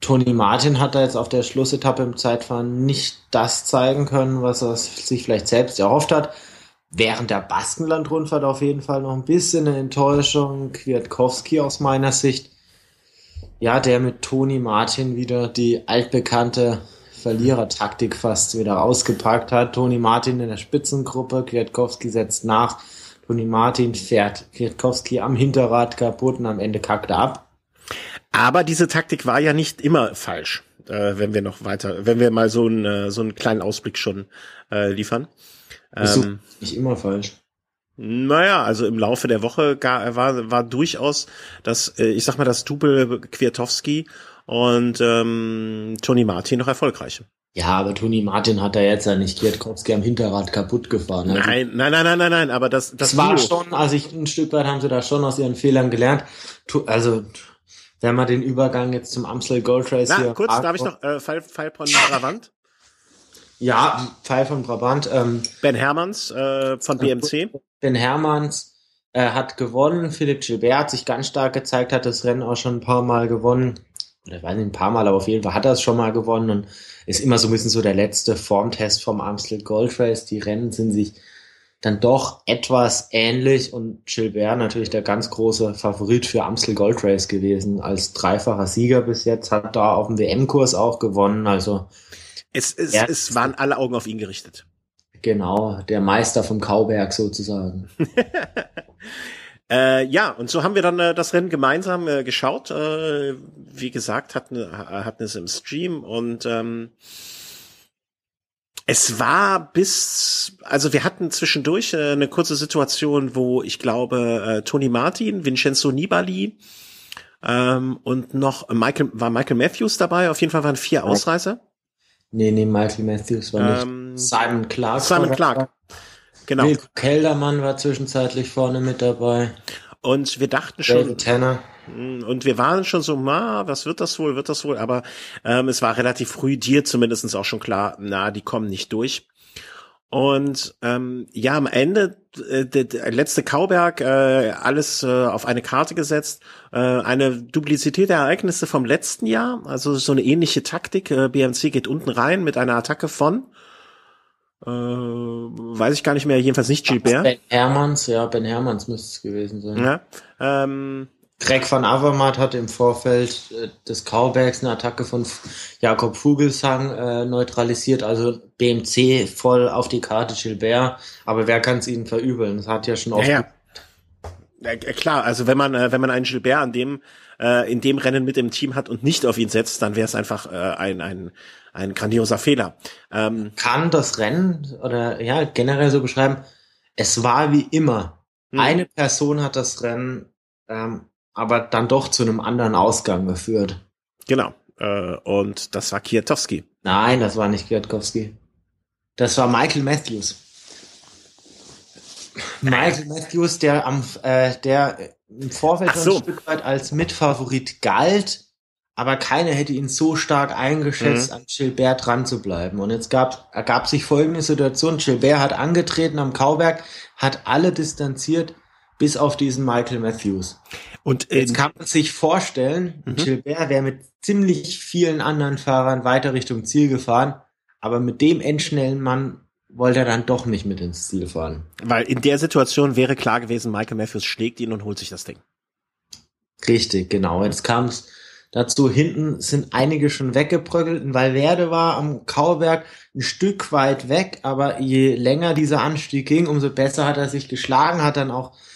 Tony Martin hat da jetzt auf der Schlussetappe im Zeitfahren nicht das zeigen können, was er sich vielleicht selbst erhofft hat. Während der Baskenland-Rundfahrt auf jeden Fall noch ein bisschen eine Enttäuschung. Kwiatkowski aus meiner Sicht. Ja, der mit Tony Martin wieder die altbekannte Verlierertaktik fast wieder ausgepackt hat. Tony Martin in der Spitzengruppe, Kwiatkowski setzt nach. Tony Martin fährt Kwiatkowski am Hinterrad kaputt und am Ende kackt er ab. Aber diese Taktik war ja nicht immer falsch, äh, wenn wir noch weiter, wenn wir mal so, einen äh, so einen kleinen Ausblick schon äh, liefern. Ähm, nicht immer falsch. Naja, also im Laufe der Woche gar, war, war durchaus das, äh, ich sag mal, das Double Kwiatowski und ähm, Tony Martin noch erfolgreich. Ja, aber Tony Martin hat da jetzt ja nicht Kwiatkowski am Hinterrad kaputt gefahren. Also nein, nein, nein, nein, nein, nein, aber das, das, das war schon, also ich, ein Stück weit haben sie da schon aus ihren Fehlern gelernt. Also wenn man den Übergang jetzt zum Amstel Gold Race Na, hier. kurz, darf ich noch äh, Fall, Fall von Brabant? Ja, Fall von Brabant. Ähm, ben Hermanns äh, von BMC. Ben Hermanns äh, hat gewonnen. Philipp Gilbert hat sich ganz stark gezeigt, hat das Rennen auch schon ein paar Mal gewonnen. Oder weiß nicht, ein paar Mal, aber auf jeden Fall hat er es schon mal gewonnen und ist immer so ein bisschen so der letzte Formtest vom Amstel Gold Race. Die Rennen sind sich dann doch etwas ähnlich und Gilbert natürlich der ganz große Favorit für Amstel Gold Race gewesen als dreifacher Sieger bis jetzt, hat da auf dem WM-Kurs auch gewonnen, also es, es, es waren alle Augen auf ihn gerichtet. Genau, der Meister vom Kauberg sozusagen. (laughs) äh, ja, und so haben wir dann äh, das Rennen gemeinsam äh, geschaut. Äh, wie gesagt, hatten, hatten es im Stream und ähm, es war bis, also wir hatten zwischendurch äh, eine kurze Situation, wo ich glaube, äh, Tony Martin, Vincenzo Nibali ähm, und noch Michael, war Michael Matthews dabei. Auf jeden Fall waren vier Ausreißer. Nee, nee, Michael Matthews war nicht. Ähm, Simon Clark. Simon Clark. Genau. Wilko Keldermann war zwischenzeitlich vorne mit dabei. Und wir dachten schon. David Tanner. Hm, und wir waren schon so, ma, was wird das wohl, wird das wohl? Aber ähm, es war relativ früh dir zumindestens auch schon klar, na, die kommen nicht durch. Und ähm, ja, am Ende äh, der, der letzte Kauberg, äh, alles äh, auf eine Karte gesetzt, äh, eine Duplizität der Ereignisse vom letzten Jahr, also so eine ähnliche Taktik. Äh, BMC geht unten rein mit einer Attacke von äh, weiß ich gar nicht mehr, jedenfalls nicht Gilbert. Ben Hermanns, ja, Ben Hermanns müsste es gewesen sein. Ja, ähm, Greg van Avermaet hat im Vorfeld äh, des Kaubergs eine Attacke von Jakob Vogelsang äh, neutralisiert, also BMC voll auf die Karte Gilbert, aber wer kann es ihnen verübeln? Das hat ja schon oft. Ja, ja. ja, klar, also wenn man, äh, wenn man einen Gilbert an dem, äh, in dem Rennen mit dem Team hat und nicht auf ihn setzt, dann wäre es einfach äh, ein, ein, ein grandioser Fehler. Ähm, kann das Rennen oder ja, generell so beschreiben, es war wie immer. Hm. Eine Person hat das Rennen ähm, aber dann doch zu einem anderen Ausgang geführt. Genau. Äh, und das war Kwiatkowski. Nein, das war nicht Kwiatkowski. Das war Michael Matthews. Michael Matthews, der am, äh, der im Vorfeld so. ein Stück weit als Mitfavorit galt, aber keiner hätte ihn so stark eingeschätzt, mhm. an Gilbert dran zu bleiben. Und jetzt gab, ergab sich folgende Situation. Gilbert hat angetreten am Kauberg, hat alle distanziert, bis auf diesen Michael Matthews. Und jetzt kann man sich vorstellen, mhm. Gilbert wäre mit ziemlich vielen anderen Fahrern weiter Richtung Ziel gefahren, aber mit dem endschnellen Mann wollte er dann doch nicht mit ins Ziel fahren. Weil in der Situation wäre klar gewesen, Michael Matthews schlägt ihn und holt sich das Ding. Richtig, genau. Jetzt kam es dazu, hinten sind einige schon weggebröckelt. Weil Werde war am Kauberg ein Stück weit weg, aber je länger dieser Anstieg ging, umso besser hat er sich geschlagen, hat dann auch äh,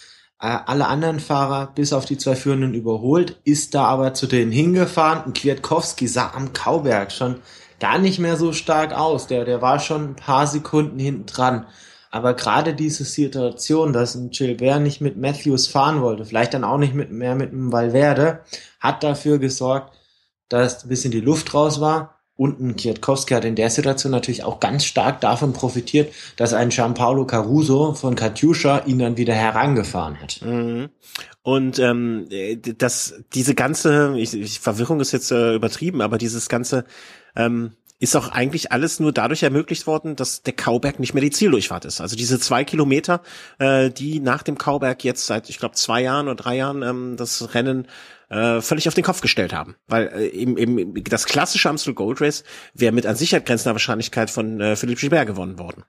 alle anderen Fahrer bis auf die zwei Führenden überholt, ist da aber zu denen hingefahren. Und Kwiatkowski sah am Kauberg schon gar nicht mehr so stark aus. Der, der war schon ein paar Sekunden hinten dran. Aber gerade diese Situation, dass ein Gilbert nicht mit Matthews fahren wollte, vielleicht dann auch nicht mit, mehr mit dem Valverde, hat dafür gesorgt, dass ein bisschen die Luft raus war. Und Kwiatkowski hat in der Situation natürlich auch ganz stark davon profitiert, dass ein Gianpaolo Caruso von Katjuscha ihn dann wieder herangefahren hat. Mhm. Und ähm, das, diese ganze, ich, ich, Verwirrung ist jetzt äh, übertrieben, aber dieses ganze ähm, ist auch eigentlich alles nur dadurch ermöglicht worden, dass der Kauberg nicht mehr die Zieldurchfahrt ist. Also diese zwei Kilometer, äh, die nach dem Kauberg jetzt seit, ich glaube, zwei Jahren oder drei Jahren ähm, das Rennen äh, völlig auf den Kopf gestellt haben. Weil äh, im, im, das klassische Amstel Gold Race wäre mit an Sicherheit grenzender Wahrscheinlichkeit von äh, Philipp Gilbert gewonnen worden.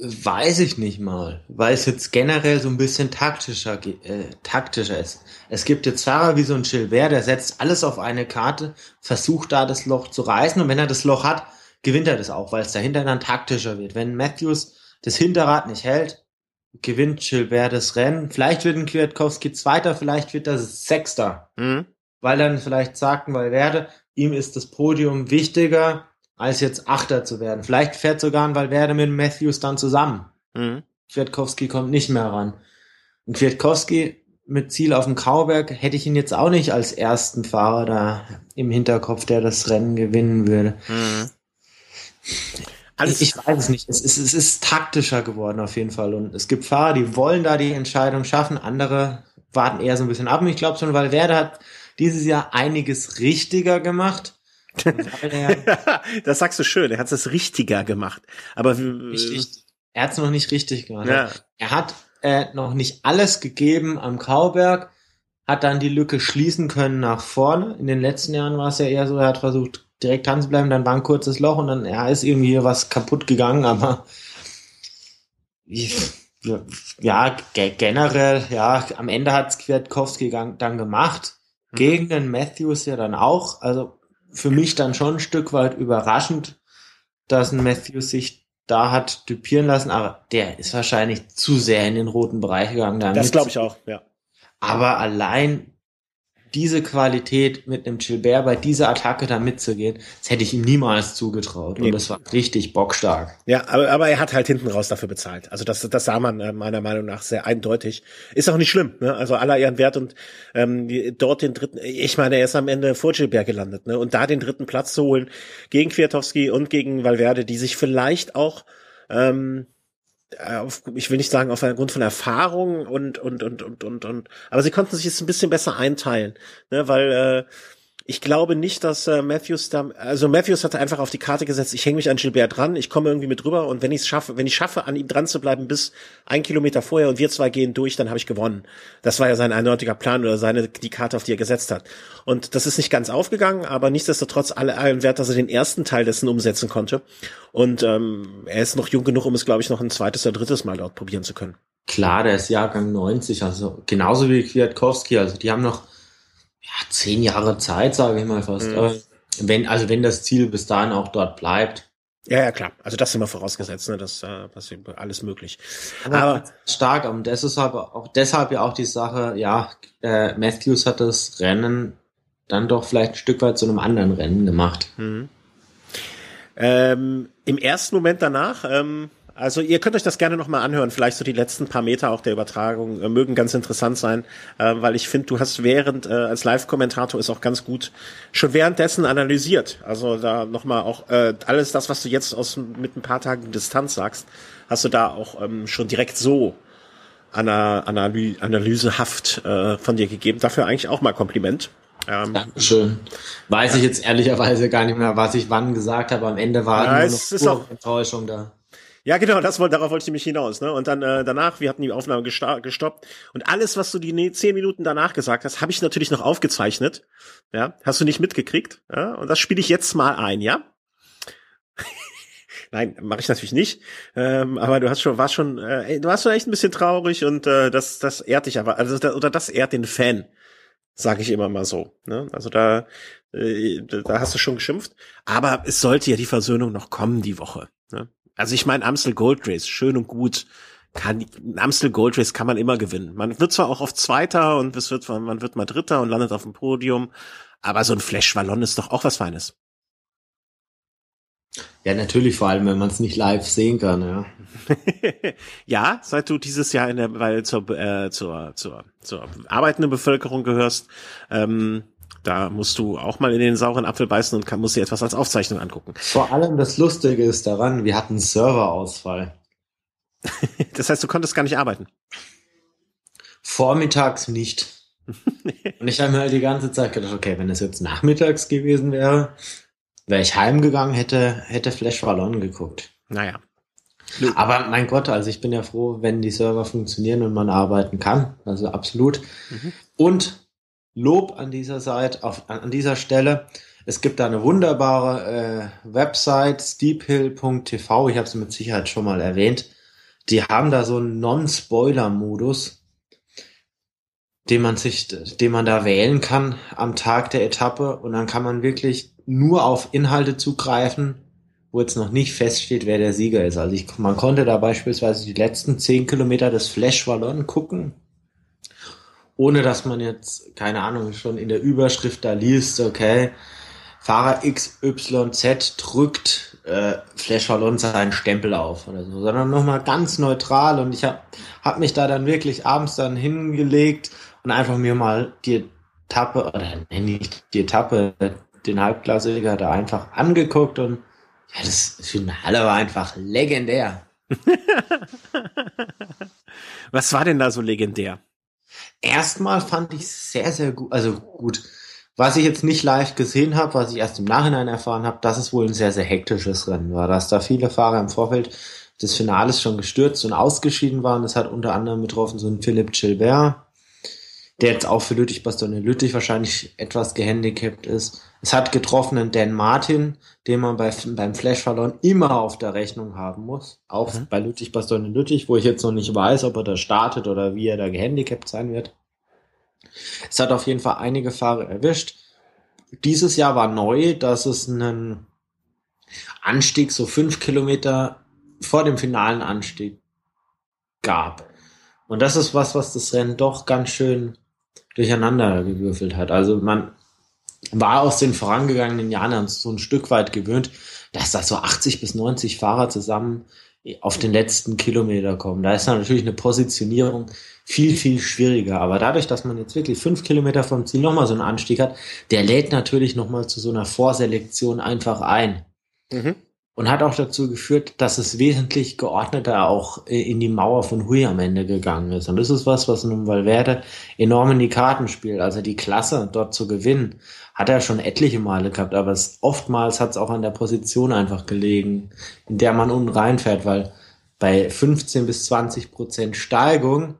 Weiß ich nicht mal, weil es jetzt generell so ein bisschen taktischer, äh, taktischer ist. Es gibt jetzt Fahrer wie so ein Gilbert, der setzt alles auf eine Karte, versucht da das Loch zu reißen und wenn er das Loch hat, gewinnt er das auch, weil es dahinter dann taktischer wird. Wenn Matthews das Hinterrad nicht hält, gewinnt Gilbert das Rennen. Vielleicht wird ein Kwiatkowski Zweiter, vielleicht wird er Sechster. Mhm. Weil dann vielleicht sagten, weil werde, ihm ist das Podium wichtiger als jetzt Achter zu werden. Vielleicht fährt sogar ein Valverde mit Matthews dann zusammen. Mhm. Kwiatkowski kommt nicht mehr ran. Und Kwiatkowski mit Ziel auf dem Kauberg hätte ich ihn jetzt auch nicht als ersten Fahrer da im Hinterkopf, der das Rennen gewinnen würde. Mhm. Alles ich, ich weiß es nicht. Es ist, es ist taktischer geworden auf jeden Fall. Und es gibt Fahrer, die wollen da die Entscheidung schaffen. Andere warten eher so ein bisschen ab. Und ich glaube schon, Valverde hat dieses Jahr einiges richtiger gemacht (laughs) das sagst du schön, er hat es richtiger gemacht. Aber richtig, er hat es noch nicht richtig gemacht. Ja. Er hat äh, noch nicht alles gegeben am Kauberg, hat dann die Lücke schließen können nach vorne. In den letzten Jahren war es ja eher so, er hat versucht, direkt dran zu bleiben, dann war ein kurzes Loch und dann ja, ist irgendwie was kaputt gegangen, aber ja, generell, ja, am Ende hat Kwiatkowski dann gemacht. Mhm. Gegen den Matthews ja dann auch. Also für mich dann schon ein Stück weit überraschend, dass ein Matthews sich da hat typieren lassen, aber der ist wahrscheinlich zu sehr in den roten Bereich gegangen. Damit. Das glaube ich auch, ja. Aber allein diese Qualität mit einem Gilbert bei dieser Attacke da mitzugehen, das hätte ich ihm niemals zugetraut. Und nee. das war richtig bockstark. Ja, aber, aber er hat halt hinten raus dafür bezahlt. Also das, das sah man äh, meiner Meinung nach sehr eindeutig. Ist auch nicht schlimm, ne? Also aller Ehren wert und ähm, dort den dritten, ich meine, er ist am Ende vor Gilbert gelandet, ne? Und da den dritten Platz zu holen gegen Kwiatowski und gegen Valverde, die sich vielleicht auch ähm, äh, auf, ich will nicht sagen aufgrund von Erfahrung und und und und und und aber sie konnten sich jetzt ein bisschen besser einteilen, ne, weil äh, ich glaube nicht, dass äh, Matthews da, also Matthews hatte einfach auf die Karte gesetzt, ich hänge mich an Gilbert dran, ich komme irgendwie mit rüber und wenn ich es schaffe, wenn ich schaffe, an ihm dran zu bleiben bis ein Kilometer vorher und wir zwei gehen durch, dann habe ich gewonnen. Das war ja sein eindeutiger Plan oder seine, die Karte, auf die er gesetzt hat. Und das ist nicht ganz aufgegangen, aber nichtsdestotrotz alle allen Wert, dass er den ersten Teil dessen umsetzen konnte. Und ähm, er ist noch jung genug, um es, glaube ich, noch ein zweites oder drittes Mal dort probieren zu können. Klar, der ist Jahrgang 90, also genauso wie Kwiatkowski, also die haben noch ja, zehn Jahre Zeit, sage ich mal fast. Mhm. Aber wenn, also wenn das Ziel bis dahin auch dort bleibt. Ja, ja, klar. Also das sind wir vorausgesetzt, ne? Das äh, passiert alles möglich. Aber, Aber stark, und das ist aber auch deshalb ja auch die Sache, ja, äh, Matthews hat das Rennen dann doch vielleicht ein Stück weit zu einem anderen Rennen gemacht. Mhm. Ähm, Im ersten Moment danach ähm, also ihr könnt euch das gerne nochmal anhören. Vielleicht so die letzten paar Meter auch der Übertragung äh, mögen ganz interessant sein, äh, weil ich finde, du hast während äh, als Live-Kommentator ist auch ganz gut schon währenddessen analysiert. Also da nochmal auch äh, alles das, was du jetzt aus mit ein paar Tagen Distanz sagst, hast du da auch ähm, schon direkt so ana, analy analysehaft äh, von dir gegeben. Dafür eigentlich auch mal Kompliment. Ähm, Dankeschön. Weiß ja. ich jetzt ehrlicherweise gar nicht mehr, was ich wann gesagt habe. Am Ende war ja, nur noch Enttäuschung da. Ja, genau, das wollte, darauf wollte ich mich hinaus. Ne? Und dann äh, danach, wir hatten die Aufnahme gestoppt und alles, was du die zehn Minuten danach gesagt hast, habe ich natürlich noch aufgezeichnet. Ja, hast du nicht mitgekriegt. Ja? Und das spiele ich jetzt mal ein, ja? (laughs) Nein, mache ich natürlich nicht. Ähm, aber du hast schon, warst schon, äh, du warst schon echt ein bisschen traurig und äh, das, das ehrt dich aber, also da, oder das ehrt den Fan, sage ich immer mal so. Ne? Also da, äh, da hast du schon geschimpft. Aber es sollte ja die Versöhnung noch kommen die Woche. Ne? Also ich meine, Amstel Gold Race, schön und gut. kann, Amstel Gold Race kann man immer gewinnen. Man wird zwar auch auf Zweiter und es wird, man wird mal Dritter und landet auf dem Podium, aber so ein Flash Wallon ist doch auch was Feines. Ja, natürlich, vor allem, wenn man es nicht live sehen kann, ja. (laughs) ja, seit du dieses Jahr in der, weil zur, äh, zur, zur, zur arbeitenden Bevölkerung gehörst, ähm, da musst du auch mal in den sauren Apfel beißen und kann, musst dir etwas als Aufzeichnung angucken. Vor allem das Lustige ist daran, wir hatten Serverausfall. (laughs) das heißt, du konntest gar nicht arbeiten? Vormittags nicht. (laughs) und ich habe mir halt die ganze Zeit gedacht, okay, wenn es jetzt nachmittags gewesen wäre, wäre ich heimgegangen, hätte, hätte Flash Ballon geguckt. Naja. Aber mein Gott, also ich bin ja froh, wenn die Server funktionieren und man arbeiten kann. Also absolut. Mhm. Und Lob an dieser Seite, auf, an dieser Stelle. Es gibt da eine wunderbare äh, Website, steephill.tv. Ich habe sie mit Sicherheit schon mal erwähnt. Die haben da so einen Non-Spoiler-Modus, den man sich, den man da wählen kann am Tag der Etappe. Und dann kann man wirklich nur auf Inhalte zugreifen, wo jetzt noch nicht feststeht, wer der Sieger ist. Also ich, man konnte da beispielsweise die letzten zehn Kilometer des Flash Wallon gucken, ohne dass man jetzt, keine Ahnung, schon in der Überschrift da liest, okay, Fahrer XYZ drückt äh, Flash Wallon seinen Stempel auf oder so, sondern nochmal ganz neutral und ich habe hab mich da dann wirklich abends dann hingelegt und einfach mir mal die Etappe, oder nicht die Etappe, den Halbklassiker da einfach angeguckt und ja, das Finale war einfach legendär. (laughs) Was war denn da so legendär? Erstmal fand ich sehr, sehr gut, also gut. Was ich jetzt nicht live gesehen habe, was ich erst im Nachhinein erfahren habe, dass es wohl ein sehr, sehr hektisches Rennen war, dass da viele Fahrer im Vorfeld des Finales schon gestürzt und ausgeschieden waren. Das hat unter anderem betroffen so ein Philipp Gilbert, der jetzt auch für Lüttich Bastogne Lüttich wahrscheinlich etwas gehandicapt ist. Es hat getroffen einen Dan Martin, den man bei, beim Flash Fallon immer auf der Rechnung haben muss. Auch mhm. bei Lüttich Bastogne Lüttich, wo ich jetzt noch nicht weiß, ob er da startet oder wie er da gehandicapt sein wird. Es hat auf jeden Fall einige Fahrer erwischt. Dieses Jahr war neu, dass es einen Anstieg so fünf Kilometer vor dem finalen Anstieg gab. Und das ist was, was das Rennen doch ganz schön durcheinander gewürfelt hat. Also man war aus den vorangegangenen Jahren so ein Stück weit gewöhnt, dass da so 80 bis 90 Fahrer zusammen auf den letzten Kilometer kommen. Da ist natürlich eine Positionierung viel, viel schwieriger. Aber dadurch, dass man jetzt wirklich fünf Kilometer vom Ziel nochmal so einen Anstieg hat, der lädt natürlich nochmal zu so einer Vorselektion einfach ein. Mhm und hat auch dazu geführt, dass es wesentlich geordneter auch äh, in die Mauer von Hui am Ende gegangen ist. Und das ist was, was nun Valverde enorm in die Karten spielt. Also die Klasse dort zu gewinnen, hat er schon etliche Male gehabt, aber es, oftmals hat es auch an der Position einfach gelegen, in der man unten reinfährt, weil bei 15 bis 20 Prozent Steigung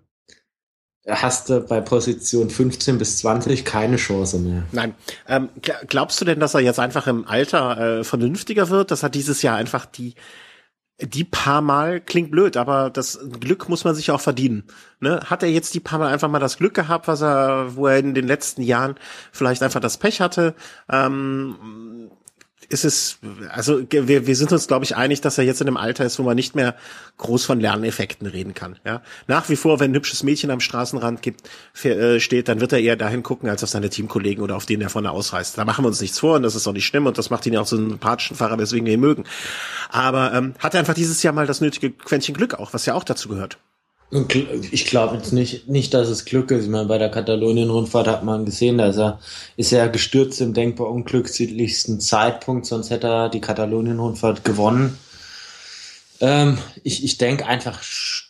hast du bei Position 15 bis 20 keine Chance mehr. Nein. Ähm, glaubst du denn, dass er jetzt einfach im Alter äh, vernünftiger wird, dass er dieses Jahr einfach die die paar Mal klingt blöd, aber das Glück muss man sich auch verdienen. Ne? Hat er jetzt die paar Mal einfach mal das Glück gehabt, was er, wo er in den letzten Jahren vielleicht einfach das Pech hatte? Ähm, ist es, also wir, wir sind uns, glaube ich, einig, dass er jetzt in einem Alter ist, wo man nicht mehr groß von Lerneffekten reden kann. Ja? Nach wie vor, wenn ein hübsches Mädchen am Straßenrand gibt, äh, steht, dann wird er eher dahin gucken, als auf seine Teamkollegen oder auf den er vorne ausreißt. Da machen wir uns nichts vor und das ist auch nicht schlimm und das macht ihn ja auch so einen sympathischen Fahrer, weswegen wir ihn mögen. Aber ähm, hat er einfach dieses Jahr mal das nötige Quäntchen Glück auch, was ja auch dazu gehört. Ich glaube jetzt nicht, nicht, dass es Glück ist. Ich meine, bei der Katalonien-Rundfahrt hat man gesehen, dass er ist er gestürzt im denkbar unglücklichsten Zeitpunkt, sonst hätte er die Katalonien-Rundfahrt gewonnen. Ähm, ich ich denke einfach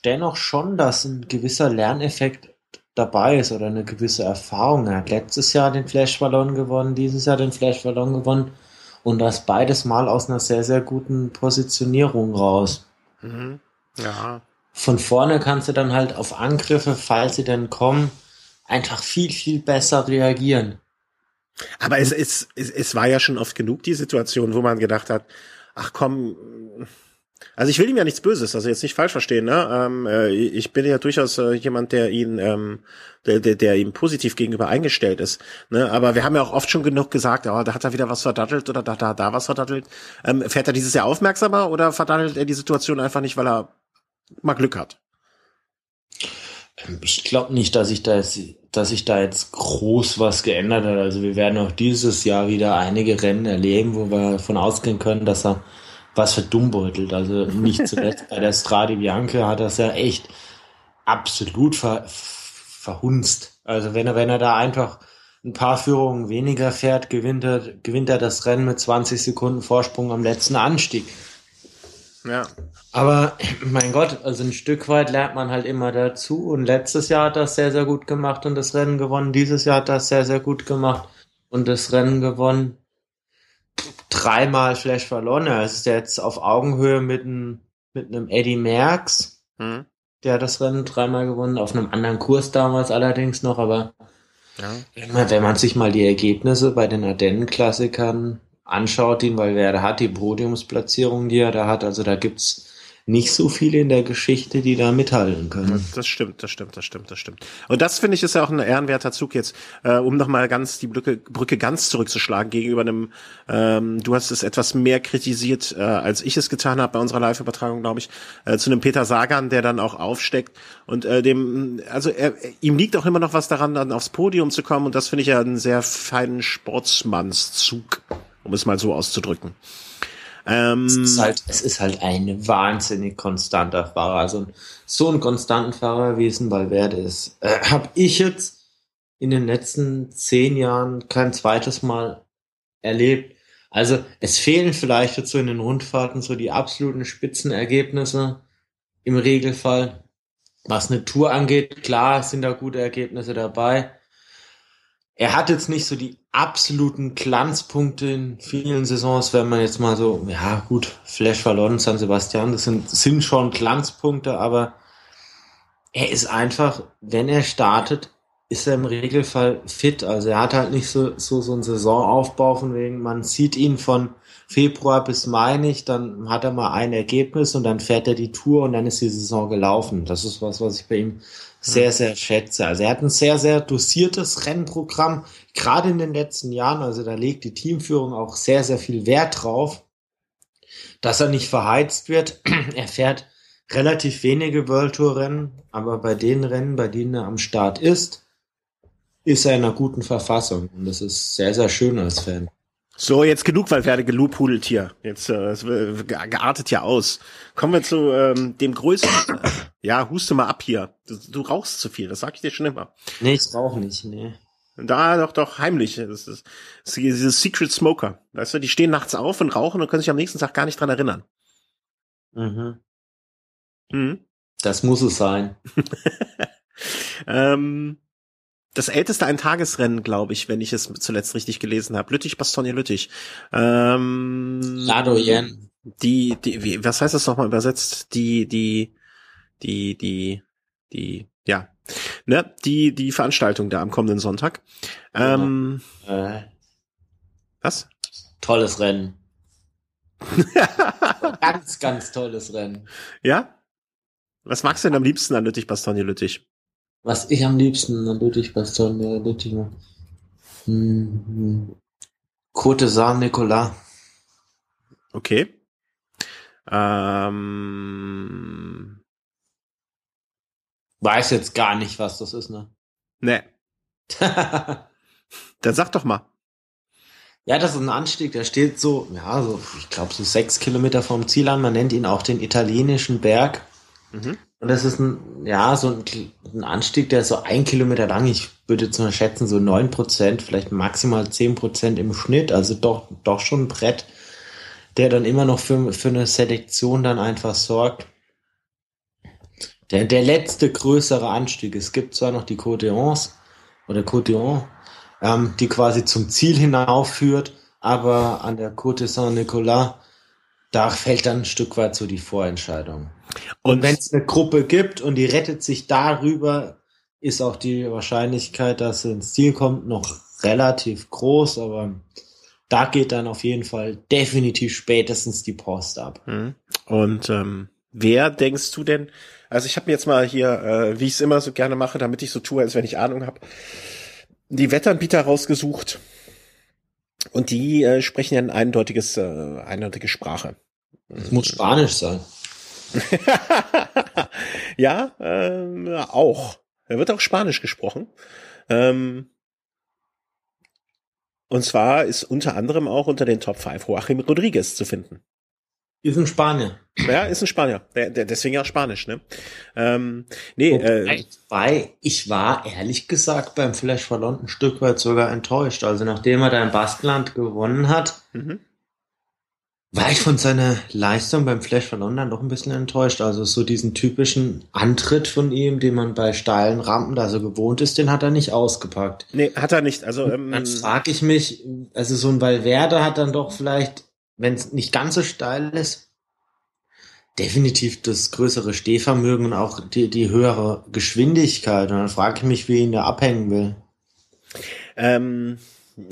dennoch schon, dass ein gewisser Lerneffekt dabei ist oder eine gewisse Erfahrung. Er hat letztes Jahr den Flash-Ballon gewonnen, dieses Jahr den Flash-Ballon gewonnen und das beides mal aus einer sehr, sehr guten Positionierung raus. Mhm. Ja von vorne kannst du dann halt auf Angriffe, falls sie denn kommen, einfach viel, viel besser reagieren. Aber es, es, es, es war ja schon oft genug die Situation, wo man gedacht hat, ach komm, also ich will ihm ja nichts Böses, also jetzt nicht falsch verstehen, ne? Ähm, äh, ich bin ja durchaus äh, jemand, der ihn, ähm, der, der, der ihm positiv gegenüber eingestellt ist. Ne? Aber wir haben ja auch oft schon genug gesagt, oh, da hat er wieder was verdattelt oder da, da, da was verdattelt. Ähm, fährt er dieses Jahr aufmerksamer oder verdattelt er die Situation einfach nicht, weil er mal Glück hat. Ich glaube nicht, dass ich da jetzt, dass sich da jetzt groß was geändert hat. Also wir werden auch dieses Jahr wieder einige Rennen erleben, wo wir davon ausgehen können, dass er was verdummbeutelt. Also nicht zuletzt bei der Strade Bianca hat er es ja echt absolut ver, verhunzt. Also wenn er, wenn er da einfach ein paar Führungen weniger fährt, gewinnt er, gewinnt er das Rennen mit 20 Sekunden Vorsprung am letzten Anstieg. Ja. Aber mein Gott, also ein Stück weit lernt man halt immer dazu. Und letztes Jahr hat das sehr, sehr gut gemacht und das Rennen gewonnen. Dieses Jahr hat das sehr, sehr gut gemacht und das Rennen gewonnen. Dreimal Flash verloren. Er ist jetzt auf Augenhöhe mit einem, mit einem Eddie Merckx. Hm. Der hat das Rennen dreimal gewonnen, auf einem anderen Kurs damals allerdings noch, aber ja. wenn, man, wenn man sich mal die Ergebnisse bei den Ardennen-Klassikern anschaut, ihn, weil wer hat die Podiumsplatzierung, die er da hat, also da gibt's nicht so viele in der Geschichte, die da mithalten können. Das stimmt, das stimmt, das stimmt, das stimmt. Und das finde ich ist ja auch ein ehrenwerter Zug jetzt, äh, um nochmal ganz die Brücke, Brücke ganz zurückzuschlagen gegenüber einem, ähm, du hast es etwas mehr kritisiert, äh, als ich es getan habe bei unserer Live-Übertragung, glaube ich, äh, zu einem Peter Sagan, der dann auch aufsteckt und äh, dem, also er, ihm liegt auch immer noch was daran, dann aufs Podium zu kommen und das finde ich ja einen sehr feinen Sportsmannszug, um es mal so auszudrücken. Ähm, es, ist halt, es ist halt ein wahnsinnig konstanter Fahrer. Also so ein konstanten Fahrer, wie es ein Valverde ist, äh, habe ich jetzt in den letzten zehn Jahren kein zweites Mal erlebt. Also es fehlen vielleicht jetzt so in den Rundfahrten so die absoluten Spitzenergebnisse im Regelfall. Was eine Tour angeht, klar sind da gute Ergebnisse dabei er hat jetzt nicht so die absoluten Glanzpunkte in vielen Saisons, wenn man jetzt mal so, ja gut, Flash verloren, San Sebastian, das sind, sind schon Glanzpunkte, aber er ist einfach, wenn er startet, ist er im Regelfall fit. Also er hat halt nicht so, so, so einen Saisonaufbau von wegen, man sieht ihn von Februar bis Mai nicht, dann hat er mal ein Ergebnis und dann fährt er die Tour und dann ist die Saison gelaufen. Das ist was, was ich bei ihm sehr, sehr schätze. Also er hat ein sehr, sehr dosiertes Rennprogramm, gerade in den letzten Jahren. Also da legt die Teamführung auch sehr, sehr viel Wert drauf, dass er nicht verheizt wird. (clears throat) er fährt relativ wenige World Tour Rennen, aber bei den Rennen, bei denen er am Start ist, ist er in einer guten Verfassung. Und das ist sehr, sehr schön als Fan. So, jetzt genug weil werde gelobhudelt hier. Jetzt äh, es geartet ja aus. Kommen wir zu ähm, dem größten. ja, huste mal ab hier. Du, du rauchst zu viel, das sag ich dir schon immer. Nee, ich rauche nicht, nee. Da doch doch heimlich. Das ist, das ist dieses Secret Smoker. Weißt du, die stehen nachts auf und rauchen und können sich am nächsten Tag gar nicht dran erinnern. Mhm. Mhm. Das muss es sein. (laughs) ähm, das älteste Eintagesrennen, glaube ich, wenn ich es zuletzt richtig gelesen habe. Lüttich, Bastogne, Lüttich. Ähm, Ladoyen. Die, die, wie, was heißt das nochmal übersetzt? Die, die, die, die, die, ja. Ne, die, die Veranstaltung da am kommenden Sonntag. Ähm, äh, was? Tolles Rennen. (laughs) ganz, ganz tolles Rennen. Ja? Was magst du denn am liebsten an Lüttich, Bastogne, Lüttich? Was ich am liebsten an Lüttich Baston, ja, Lüttich hm, hm. Côte Saint Nicolas. Okay. Ähm. Weiß jetzt gar nicht, was das ist, ne? Nee. (laughs) Dann sag doch mal. Ja, das ist ein Anstieg, der steht so, ja, so, ich glaube, so sechs Kilometer vom Ziel an. Man nennt ihn auch den italienischen Berg. Mhm. Und das ist ein, ja, so ein, ein, Anstieg, der ist so ein Kilometer lang. Ich würde jetzt mal schätzen, so neun Prozent, vielleicht maximal zehn Prozent im Schnitt. Also doch, doch schon ein Brett, der dann immer noch für, für eine Selektion dann einfach sorgt. Der, der letzte größere Anstieg. Es gibt zwar noch die Côte d'Ance oder Côte d'On, ähm, die quasi zum Ziel hinaufführt, aber an der Côte Saint-Nicolas, da fällt dann ein Stück weit so die Vorentscheidung. Und, wenn es eine Gruppe gibt und die rettet sich darüber, ist auch die Wahrscheinlichkeit, dass sie ins Ziel kommt, noch relativ groß, aber da geht dann auf jeden Fall definitiv spätestens die Post ab. Mhm. Und ähm, wer denkst du denn? Also ich habe mir jetzt mal hier, äh, wie ich es immer so gerne mache, damit ich so tue, als wenn ich Ahnung habe, die Wetteranbieter rausgesucht. Und die äh, sprechen ja ein eindeutiges, äh, eindeutige Sprache. Es muss Spanisch sein. (laughs) ja, äh, auch. Er wird auch Spanisch gesprochen. Ähm, und zwar ist unter anderem auch unter den Top 5 Joachim Rodriguez zu finden. Ist ein Spanier. Ja, ist ein Spanier. Der, der, deswegen auch Spanisch, ne? Ähm, nee, äh, ich war ehrlich gesagt beim Flash for London ein Stück weit sogar enttäuscht. Also nachdem er da in Baskenland gewonnen hat, mhm. war ich von seiner Leistung beim Flash for London doch ein bisschen enttäuscht. Also so diesen typischen Antritt von ihm, den man bei steilen Rampen da so gewohnt ist, den hat er nicht ausgepackt. Nee, hat er nicht. Also ähm, dann frage ich mich, also so ein Valverde hat dann doch vielleicht wenn es nicht ganz so steil ist, definitiv das größere Stehvermögen und auch die, die höhere Geschwindigkeit. Und dann frage ich mich, wie ihn da abhängen will. Ähm,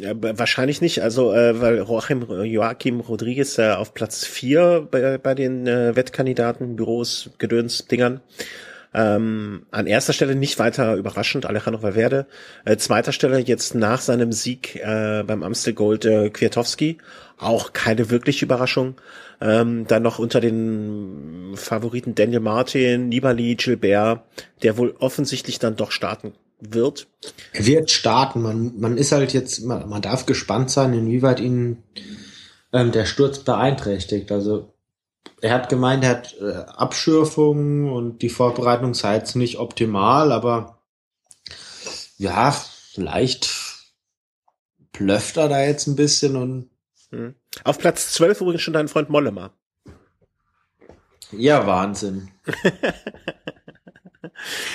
ja, wahrscheinlich nicht, also äh, weil Joachim, Joachim Rodriguez äh, auf Platz vier bei, bei den äh, Wettkandidaten, Büros, Gedöns, Dingern. Ähm, an erster Stelle nicht weiter überraschend, Alejandro Valverde. Äh, zweiter Stelle jetzt nach seinem Sieg äh, beim Amstel Gold äh, Kwiatowski auch keine wirkliche Überraschung. Ähm, dann noch unter den Favoriten Daniel Martin, Nibali, Gilbert, der wohl offensichtlich dann doch starten wird. Er wird starten. Man, man ist halt jetzt, man, man darf gespannt sein, inwieweit ihn ähm, der Sturz beeinträchtigt. Also er hat gemeint, er hat äh, Abschürfungen und die Vorbereitung sei jetzt nicht optimal, aber ja, vielleicht plöfft er da jetzt ein bisschen und hm. Auf Platz 12 übrigens schon dein Freund Mollema. Ja, Wahnsinn. (laughs)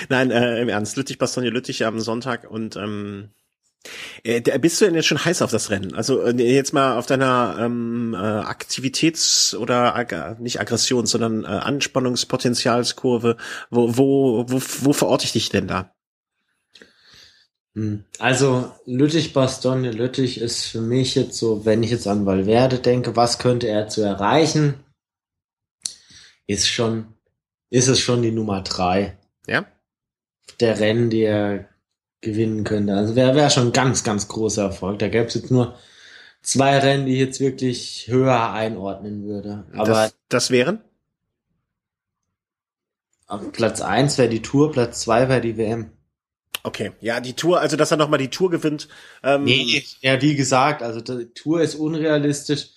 Nein, äh, im Ernst, Lüttich, Bastogne, Lüttich am Sonntag und ähm, äh, bist du denn jetzt schon heiß auf das Rennen? Also äh, jetzt mal auf deiner ähm, äh, Aktivitäts- oder ag nicht Aggression, sondern äh, Anspannungspotenzialskurve. Wo, wo, wo, wo verorte ich dich denn da? Hm. Also Lüttich Bastogne Lüttich ist für mich jetzt so, wenn ich jetzt an Valverde denke, was könnte er zu erreichen, ist schon, ist es schon die Nummer drei. Ja. Der Rennen, die er gewinnen könnte. Also wäre wär schon ein ganz, ganz großer Erfolg. Da gäbe es jetzt nur zwei Rennen, die ich jetzt wirklich höher einordnen würde. Aber das, das wären? Platz eins wäre die Tour, Platz zwei wäre die WM. Okay, ja, die Tour, also dass er nochmal die Tour gewinnt. Ähm, nee, ja, wie gesagt, also die Tour ist unrealistisch.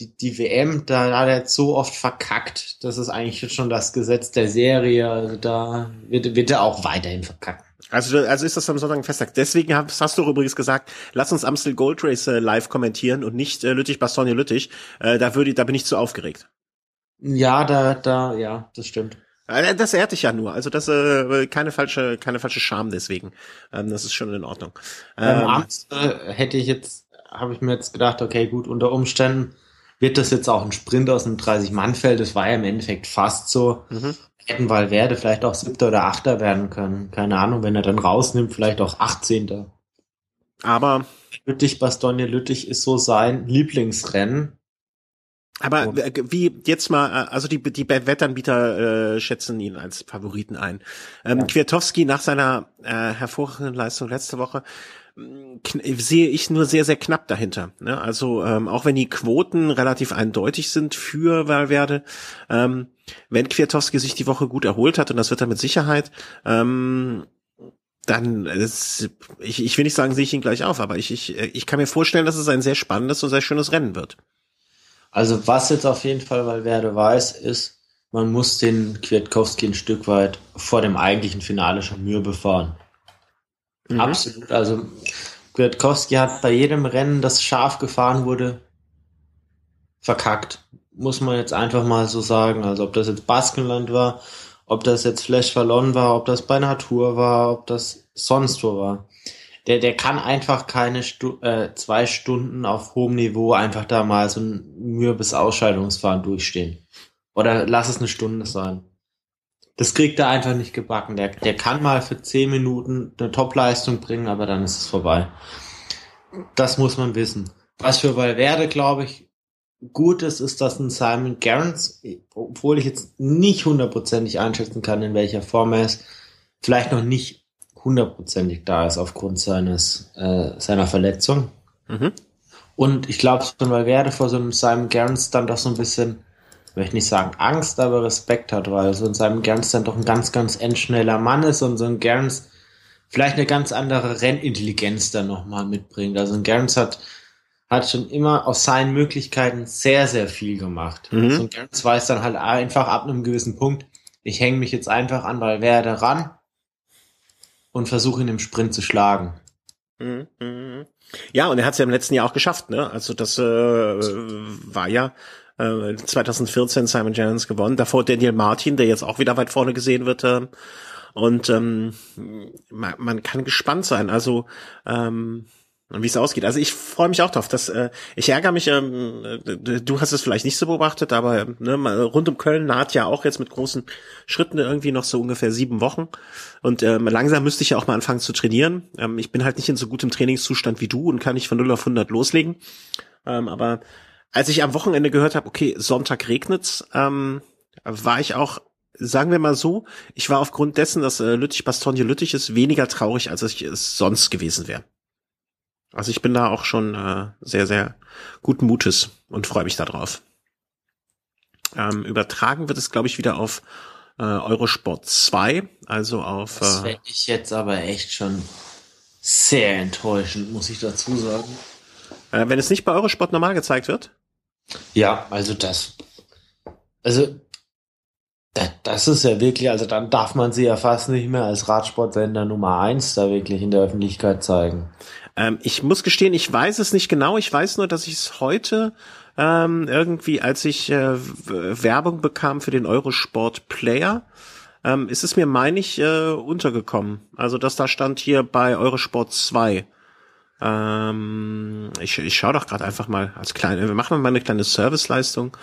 Die, die WM, da, hat er jetzt so oft verkackt. Das ist eigentlich schon das Gesetz der Serie. Also da wird, wird er auch weiterhin verkacken. Also, also ist das am Sonntag ein Festtag. Deswegen hast, hast du übrigens gesagt, lass uns Amstel Gold Race äh, live kommentieren und nicht äh, Lüttich Bastogne Lüttich. Äh, da würde, da bin ich zu aufgeregt. Ja, da, da, ja, das stimmt. Äh, das ehrt dich ja nur. Also das äh, keine falsche, keine falsche Scham deswegen. Ähm, das ist schon in Ordnung. Ähm, Abends äh, hätte ich jetzt, habe ich mir jetzt gedacht, okay, gut, unter Umständen wird das jetzt auch ein Sprint aus einem 30-Mann-Feld. Das war ja im Endeffekt fast so. Mhm. Hätten Valverde vielleicht auch Siebter oder Achter werden können. Keine Ahnung, wenn er dann rausnimmt, vielleicht auch Achtzehnter. Aber Lüttich, Bastogne, Lüttich ist so sein Lieblingsrennen. Aber wie jetzt mal, äh, also die, die Wettanbieter äh, schätzen ihn als Favoriten ein. Ähm, ja. Kwiatowski nach seiner äh, hervorragenden Leistung letzte Woche sehe ich nur sehr, sehr knapp dahinter. Ne? Also ähm, auch wenn die Quoten relativ eindeutig sind für Valverde, ähm, wenn Kwiatowski sich die Woche gut erholt hat, und das wird er mit Sicherheit, ähm, dann, ist, ich, ich will nicht sagen, sehe ich ihn gleich auf, aber ich, ich, ich kann mir vorstellen, dass es ein sehr spannendes und sehr schönes Rennen wird. Also was jetzt auf jeden Fall Valverde weiß, ist, man muss den Kwiatkowski ein Stück weit vor dem eigentlichen Finale schon Mühe befahren. Mhm. Absolut. Also Kwiatkowski hat bei jedem Rennen, das scharf gefahren wurde, verkackt. Muss man jetzt einfach mal so sagen. Also ob das jetzt Baskenland war, ob das jetzt Flash Verloren war, ob das bei Natur war, ob das sonst wo war der, der kann einfach keine Stu äh, zwei Stunden auf hohem Niveau einfach da mal so ein mürbes Ausscheidungsfahren durchstehen. Oder lass es eine Stunde sein. Das kriegt er einfach nicht gebacken. Der, der kann mal für zehn Minuten eine Topleistung bringen, aber dann ist es vorbei. Das muss man wissen. Was für Valverde, glaube ich, gut ist, ist, dass ein Simon Gerrans, obwohl ich jetzt nicht hundertprozentig einschätzen kann, in welcher Form er ist, vielleicht noch nicht hundertprozentig da ist aufgrund seines äh, seiner Verletzung. Mhm. Und ich glaube, schon Valverde vor so einem Simon Gerns dann doch so ein bisschen, möchte nicht sagen Angst, aber Respekt hat, weil so ein Simon Gerns dann doch ein ganz, ganz endschneller Mann ist und so ein Gerns vielleicht eine ganz andere Rennintelligenz dann nochmal mitbringt. Also ein Gerns hat, hat schon immer aus seinen Möglichkeiten sehr, sehr viel gemacht. Mhm. So ein Gerns weiß dann halt einfach ab einem gewissen Punkt, ich hänge mich jetzt einfach an Valverde ran und versuche ihn im Sprint zu schlagen. Mhm. mhm. Ja, und er hat es ja im letzten Jahr auch geschafft, ne? Also das äh, war ja äh, 2014 Simon Jennings gewonnen. Davor Daniel Martin, der jetzt auch wieder weit vorne gesehen wird. Äh, und ähm, man, man kann gespannt sein. Also ähm, wie es ausgeht. Also ich freue mich auch drauf. Dass, äh, ich ärgere mich, ähm, äh, du hast es vielleicht nicht so beobachtet, aber ne, rund um Köln naht ja auch jetzt mit großen Schritten irgendwie noch so ungefähr sieben Wochen. Und ähm, langsam müsste ich ja auch mal anfangen zu trainieren. Ähm, ich bin halt nicht in so gutem Trainingszustand wie du und kann nicht von 0 auf 100 loslegen. Ähm, aber als ich am Wochenende gehört habe, okay, Sonntag regnet's, ähm, war ich auch sagen wir mal so, ich war aufgrund dessen, dass äh, Lüttich-Bastogne Lüttich ist, weniger traurig, als ich es sonst gewesen wäre. Also ich bin da auch schon äh, sehr, sehr guten Mutes und freue mich darauf. Ähm, übertragen wird es, glaube ich, wieder auf äh, Eurosport 2, also auf. Das äh, ich jetzt aber echt schon sehr enttäuschend, muss ich dazu sagen. Äh, wenn es nicht bei Eurosport normal gezeigt wird? Ja, also das. Also das, ist ja wirklich, also dann darf man sie ja fast nicht mehr als Radsportsender Nummer eins da wirklich in der Öffentlichkeit zeigen. Ähm, ich muss gestehen, ich weiß es nicht genau. Ich weiß nur, dass ich es heute ähm, irgendwie, als ich äh, Werbung bekam für den Eurosport Player, ähm, ist es mir, meine ich, äh, untergekommen. Also, dass da stand hier bei Eurosport 2. Ähm, ich, ich schaue doch gerade einfach mal als kleine, wir machen mal eine kleine Serviceleistung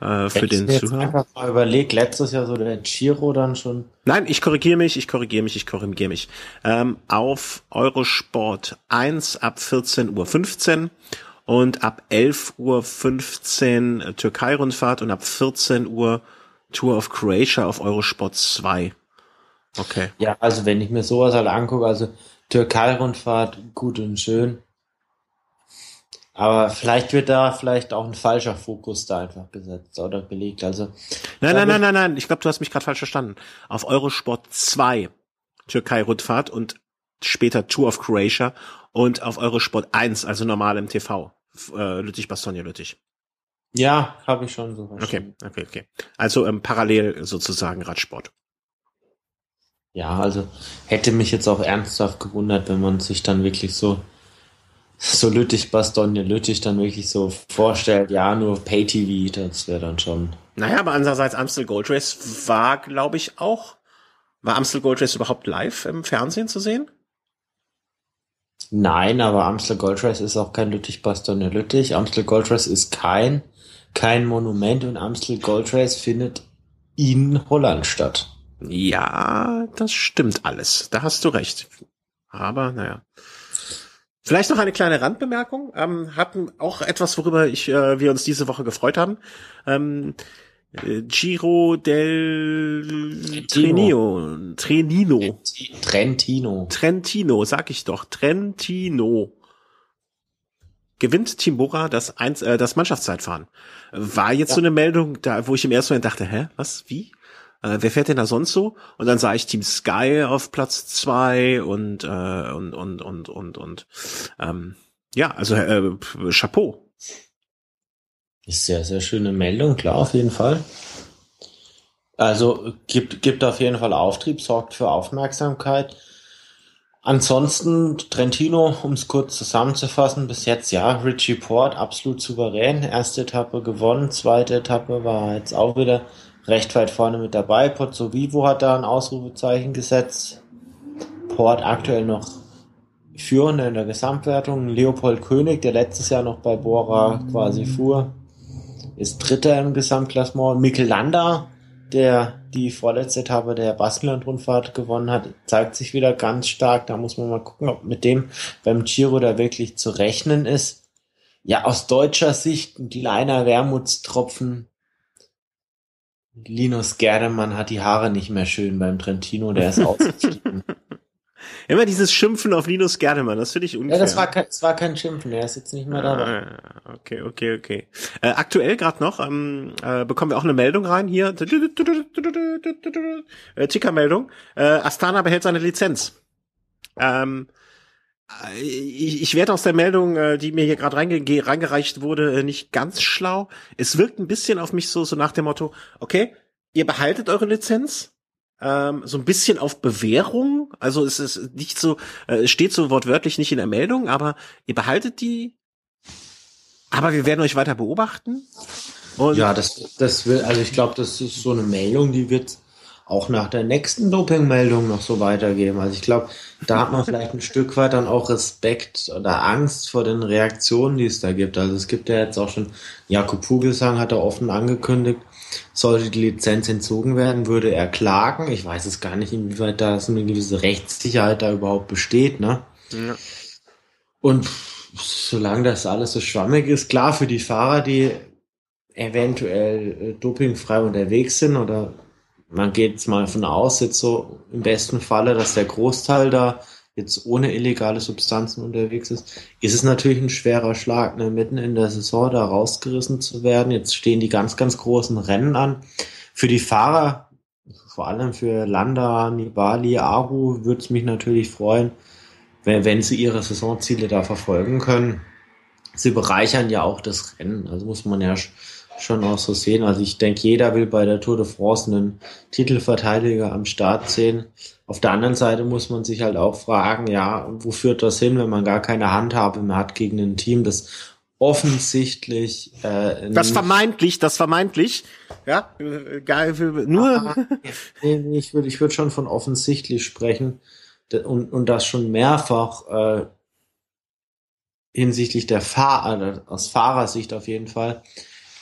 äh, für den jetzt Zuhörer. einfach mal überlegt, letztes Jahr so der Giro dann schon. Nein, ich korrigiere mich, ich korrigiere mich, ich korrigiere mich. Ähm, auf Eurosport 1 ab 14.15 Uhr und ab 11.15 Uhr Türkei-Rundfahrt und ab 14 Uhr Tour of Croatia auf Eurosport 2. Okay. Ja, also wenn ich mir sowas halt angucke, also Türkei-Rundfahrt, gut und schön. Aber vielleicht wird da vielleicht auch ein falscher Fokus da einfach gesetzt oder gelegt. Also nein, nein, nein, nein, nein. Ich glaube, du hast mich gerade falsch verstanden. Auf Eurosport 2 Türkei-Rundfahrt und später Tour of Croatia und auf Eurosport 1, also normal im TV. Äh, Lüttich, Bastogne, Lüttich. Ja, habe ich schon so. Okay, okay, okay. Also ähm, parallel sozusagen Radsport. Ja, also hätte mich jetzt auch ernsthaft gewundert, wenn man sich dann wirklich so so Lüttich, Bastogne, Lüttich dann wirklich so vorstellt, ja, nur Pay-TV, das wäre dann schon. Naja, aber andererseits Amstel Gold Race war, glaube ich, auch, war Amstel Gold Race überhaupt live im Fernsehen zu sehen? Nein, aber Amstel Gold Race ist auch kein Lüttich, Bastogne, Lüttich. Amstel Gold Race ist kein, kein Monument und Amstel Gold Race findet in Holland statt. Ja, das stimmt alles. Da hast du recht. Aber, naja. Vielleicht noch eine kleine Randbemerkung. Ähm, hatten auch etwas, worüber ich, äh, wir uns diese Woche gefreut haben. Ähm, äh, Giro del Trentino. Trenino. Trentino. Trentino, sag ich doch. Trentino. Gewinnt Team Bora das, eins, äh, das Mannschaftszeitfahren. War jetzt ja. so eine Meldung, da, wo ich im ersten Moment dachte, hä, was, wie? Äh, wer fährt denn da sonst so? Und dann sah ich Team Sky auf Platz zwei und äh, und und und und und ähm, ja, also äh, Chapeau. Ist sehr sehr schöne Meldung, klar auf jeden Fall. Also gibt gibt auf jeden Fall Auftrieb, sorgt für Aufmerksamkeit. Ansonsten Trentino, um es kurz zusammenzufassen, bis jetzt ja, Richie Port absolut souverän. Erste Etappe gewonnen, zweite Etappe war jetzt auch wieder recht weit vorne mit dabei. Pozzo Vivo hat da ein Ausrufezeichen gesetzt. Port aktuell noch führender in der Gesamtwertung. Leopold König, der letztes Jahr noch bei Bora quasi fuhr, ist Dritter im Gesamtklassement. Mikkel Landa, der die vorletzte Etappe der Baskenland-Rundfahrt gewonnen hat, zeigt sich wieder ganz stark. Da muss man mal gucken, ob mit dem beim Giro da wirklich zu rechnen ist. Ja, aus deutscher Sicht die kleiner Wermutstropfen Linus Gerdemann hat die Haare nicht mehr schön beim Trentino, der ist (laughs) ausgestiegen. Immer dieses Schimpfen auf Linus Gerdemann, das finde ich unfair. Ja, das war, kein, das war kein Schimpfen, er ist jetzt nicht mehr dabei. Ah, okay, okay, okay. Äh, aktuell gerade noch ähm, äh, bekommen wir auch eine Meldung rein hier. Äh, Ticker-Meldung. Äh, Astana behält seine Lizenz. Ähm, ich, ich werde aus der Meldung, äh, die mir hier gerade reinge reingereicht wurde, äh, nicht ganz schlau. Es wirkt ein bisschen auf mich so, so nach dem Motto, okay, ihr behaltet eure Lizenz, ähm, so ein bisschen auf Bewährung. Also es ist nicht so, äh, steht so wortwörtlich nicht in der Meldung, aber ihr behaltet die. Aber wir werden euch weiter beobachten. Und ja, das, das will, also ich glaube, das ist so eine Meldung, die wird auch nach der nächsten Dopingmeldung noch so weitergeben. Also ich glaube, da hat man vielleicht ein Stück weit dann auch Respekt oder Angst vor den Reaktionen, die es da gibt. Also es gibt ja jetzt auch schon, Jakob Vogelsang hat da offen angekündigt, sollte die Lizenz entzogen werden, würde er klagen. Ich weiß es gar nicht, inwieweit da so eine gewisse Rechtssicherheit da überhaupt besteht, ne? Ja. Und solange das alles so schwammig ist, klar für die Fahrer, die eventuell äh, dopingfrei unterwegs sind oder man geht jetzt mal von aus, jetzt so im besten Falle, dass der Großteil da jetzt ohne illegale Substanzen unterwegs ist, ist es natürlich ein schwerer Schlag, ne? mitten in der Saison da rausgerissen zu werden. Jetzt stehen die ganz, ganz großen Rennen an. Für die Fahrer, vor allem für Landa, Nibali, Aru, würde es mich natürlich freuen, wenn, wenn sie ihre Saisonziele da verfolgen können. Sie bereichern ja auch das Rennen, also muss man ja schon auch so sehen. Also ich denke, jeder will bei der Tour de France einen Titelverteidiger am Start sehen. Auf der anderen Seite muss man sich halt auch fragen, ja, wo führt das hin, wenn man gar keine Handhabe mehr hat gegen ein Team, das offensichtlich äh, das vermeintlich, das vermeintlich, ja, geil, nur ah, ich würde ich würde schon von offensichtlich sprechen und und das schon mehrfach äh, hinsichtlich der Fahr aus Fahrersicht auf jeden Fall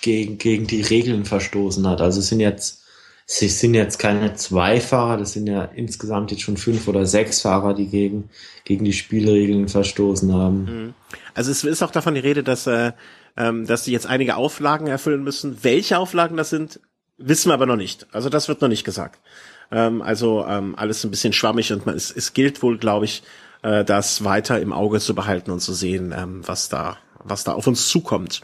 gegen, gegen die Regeln verstoßen hat. Also es sind jetzt, es sind jetzt keine zwei Fahrer, das sind ja insgesamt jetzt schon fünf oder sechs Fahrer, die gegen, gegen die Spielregeln verstoßen haben. Mhm. Also es ist auch davon die Rede, dass, äh, ähm, dass sie jetzt einige Auflagen erfüllen müssen. Welche Auflagen das sind, wissen wir aber noch nicht. Also das wird noch nicht gesagt. Ähm, also ähm, alles ein bisschen schwammig und man, es, es gilt wohl, glaube ich, äh, das weiter im Auge zu behalten und zu sehen, ähm, was da, was da auf uns zukommt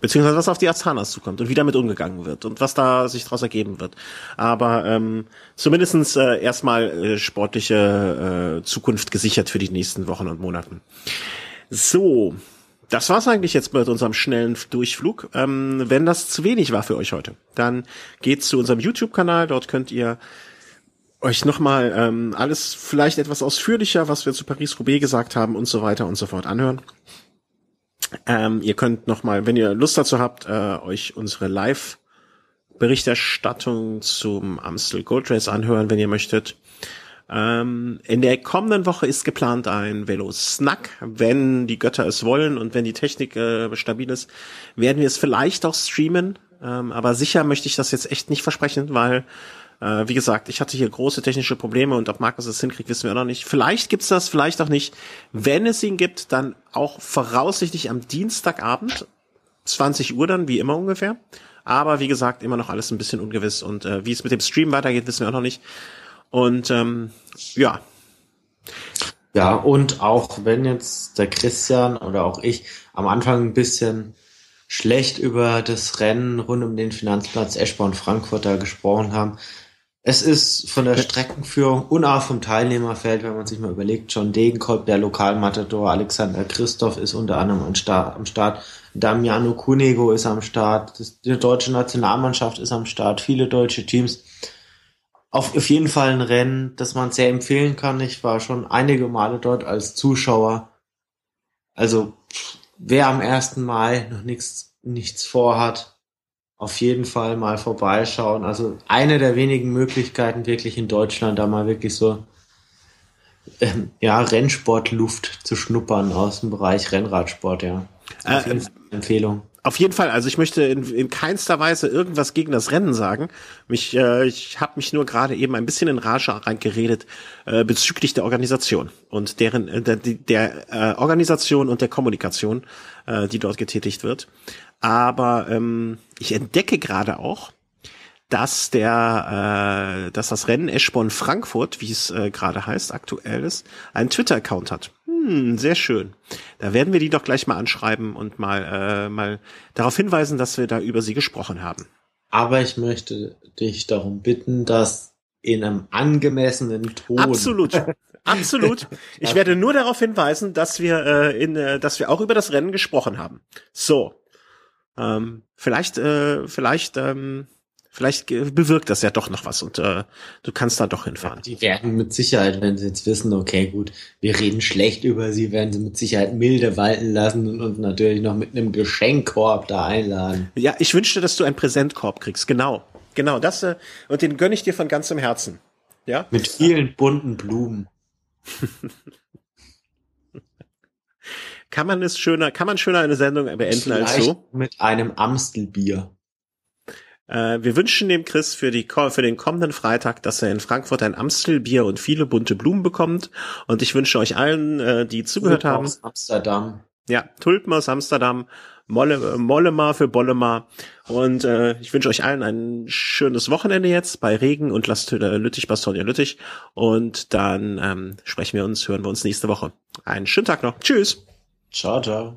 beziehungsweise was auf die Astanas zukommt und wie damit umgegangen wird und was da sich daraus ergeben wird. Aber ähm, zumindestens äh, erstmal äh, sportliche äh, Zukunft gesichert für die nächsten Wochen und Monaten. So, das war's eigentlich jetzt mit unserem schnellen Durchflug. Ähm, wenn das zu wenig war für euch heute, dann geht zu unserem YouTube-Kanal. Dort könnt ihr euch nochmal ähm, alles vielleicht etwas ausführlicher, was wir zu Paris-Roubaix gesagt haben und so weiter und so fort anhören. Ähm, ihr könnt noch mal, wenn ihr Lust dazu habt, äh, euch unsere Live Berichterstattung zum Amstel Gold Race anhören, wenn ihr möchtet. Ähm, in der kommenden Woche ist geplant ein Velo Snack. Wenn die Götter es wollen und wenn die Technik äh, stabil ist, werden wir es vielleicht auch streamen. Ähm, aber sicher möchte ich das jetzt echt nicht versprechen, weil äh, wie gesagt, ich hatte hier große technische Probleme und ob Markus es hinkriegt, wissen wir noch nicht. Vielleicht gibt's das, vielleicht auch nicht. Wenn es ihn gibt, dann auch voraussichtlich am Dienstagabend, 20 Uhr dann, wie immer ungefähr. Aber wie gesagt, immer noch alles ein bisschen ungewiss und äh, wie es mit dem Stream weitergeht, wissen wir auch noch nicht. Und ähm, ja. Ja, und auch wenn jetzt der Christian oder auch ich am Anfang ein bisschen schlecht über das Rennen rund um den Finanzplatz Eschborn-Frankfurt da gesprochen haben, es ist von der Streckenführung und auch vom Teilnehmerfeld, wenn man sich mal überlegt, John Degenkolb, der Lokalmatador, Alexander Christoph ist unter anderem am Start, am Start Damiano Cunego ist am Start, die deutsche Nationalmannschaft ist am Start, viele deutsche Teams. Auf, auf jeden Fall ein Rennen, das man sehr empfehlen kann. Ich war schon einige Male dort als Zuschauer. Also, wer am 1. Mai noch nichts, nichts vorhat, auf jeden Fall mal vorbeischauen. Also eine der wenigen Möglichkeiten wirklich in Deutschland da mal wirklich so ähm, ja Rennsportluft zu schnuppern aus dem Bereich Rennradsport, ja. Auf äh, Empfehlung. Auf jeden Fall. Also ich möchte in, in keinster Weise irgendwas gegen das Rennen sagen. Mich, äh, ich habe mich nur gerade eben ein bisschen in Rage reingeredet äh, bezüglich der Organisation und deren äh, der, der äh, Organisation und der Kommunikation, äh, die dort getätigt wird. Aber ähm, ich entdecke gerade auch, dass der, äh, dass das Rennen Eschborn Frankfurt, wie es äh, gerade heißt, aktuell ist, einen Twitter-Account hat. Hm, sehr schön. Da werden wir die doch gleich mal anschreiben und mal, äh, mal darauf hinweisen, dass wir da über sie gesprochen haben. Aber ich möchte dich darum bitten, dass in einem angemessenen Ton. Absolut. Absolut. (laughs) Ich werde nur darauf hinweisen, dass wir äh, in, äh, dass wir auch über das Rennen gesprochen haben. So, ähm, vielleicht, äh, vielleicht, ähm, vielleicht bewirkt das ja doch noch was und äh, du kannst da doch hinfahren. Die werden mit Sicherheit, wenn sie jetzt wissen, okay, gut, wir reden schlecht über sie, werden sie mit Sicherheit milde walten lassen und uns natürlich noch mit einem Geschenkkorb da einladen. Ja, ich wünschte, dass du einen Präsentkorb kriegst. Genau, genau das äh, und den gönne ich dir von ganzem Herzen. Ja. Mit vielen bunten Blumen. (laughs) kann man es schöner, kann man schöner eine Sendung beenden Vielleicht als so? Mit einem Amstelbier. Äh, wir wünschen dem Chris für, die, für den kommenden Freitag, dass er in Frankfurt ein Amstelbier und viele bunte Blumen bekommt. Und ich wünsche euch allen, äh, die zugehört Tulpen haben. Aus Amsterdam. Ja, Tulpen aus Amsterdam. Molle, Mollema für Bollema. Und äh, ich wünsche euch allen ein schönes Wochenende jetzt bei Regen und lasst äh, Lüttich, Bastogne Lüttich. Und dann ähm, sprechen wir uns, hören wir uns nächste Woche. Einen schönen Tag noch. Tschüss. Ciao, ciao.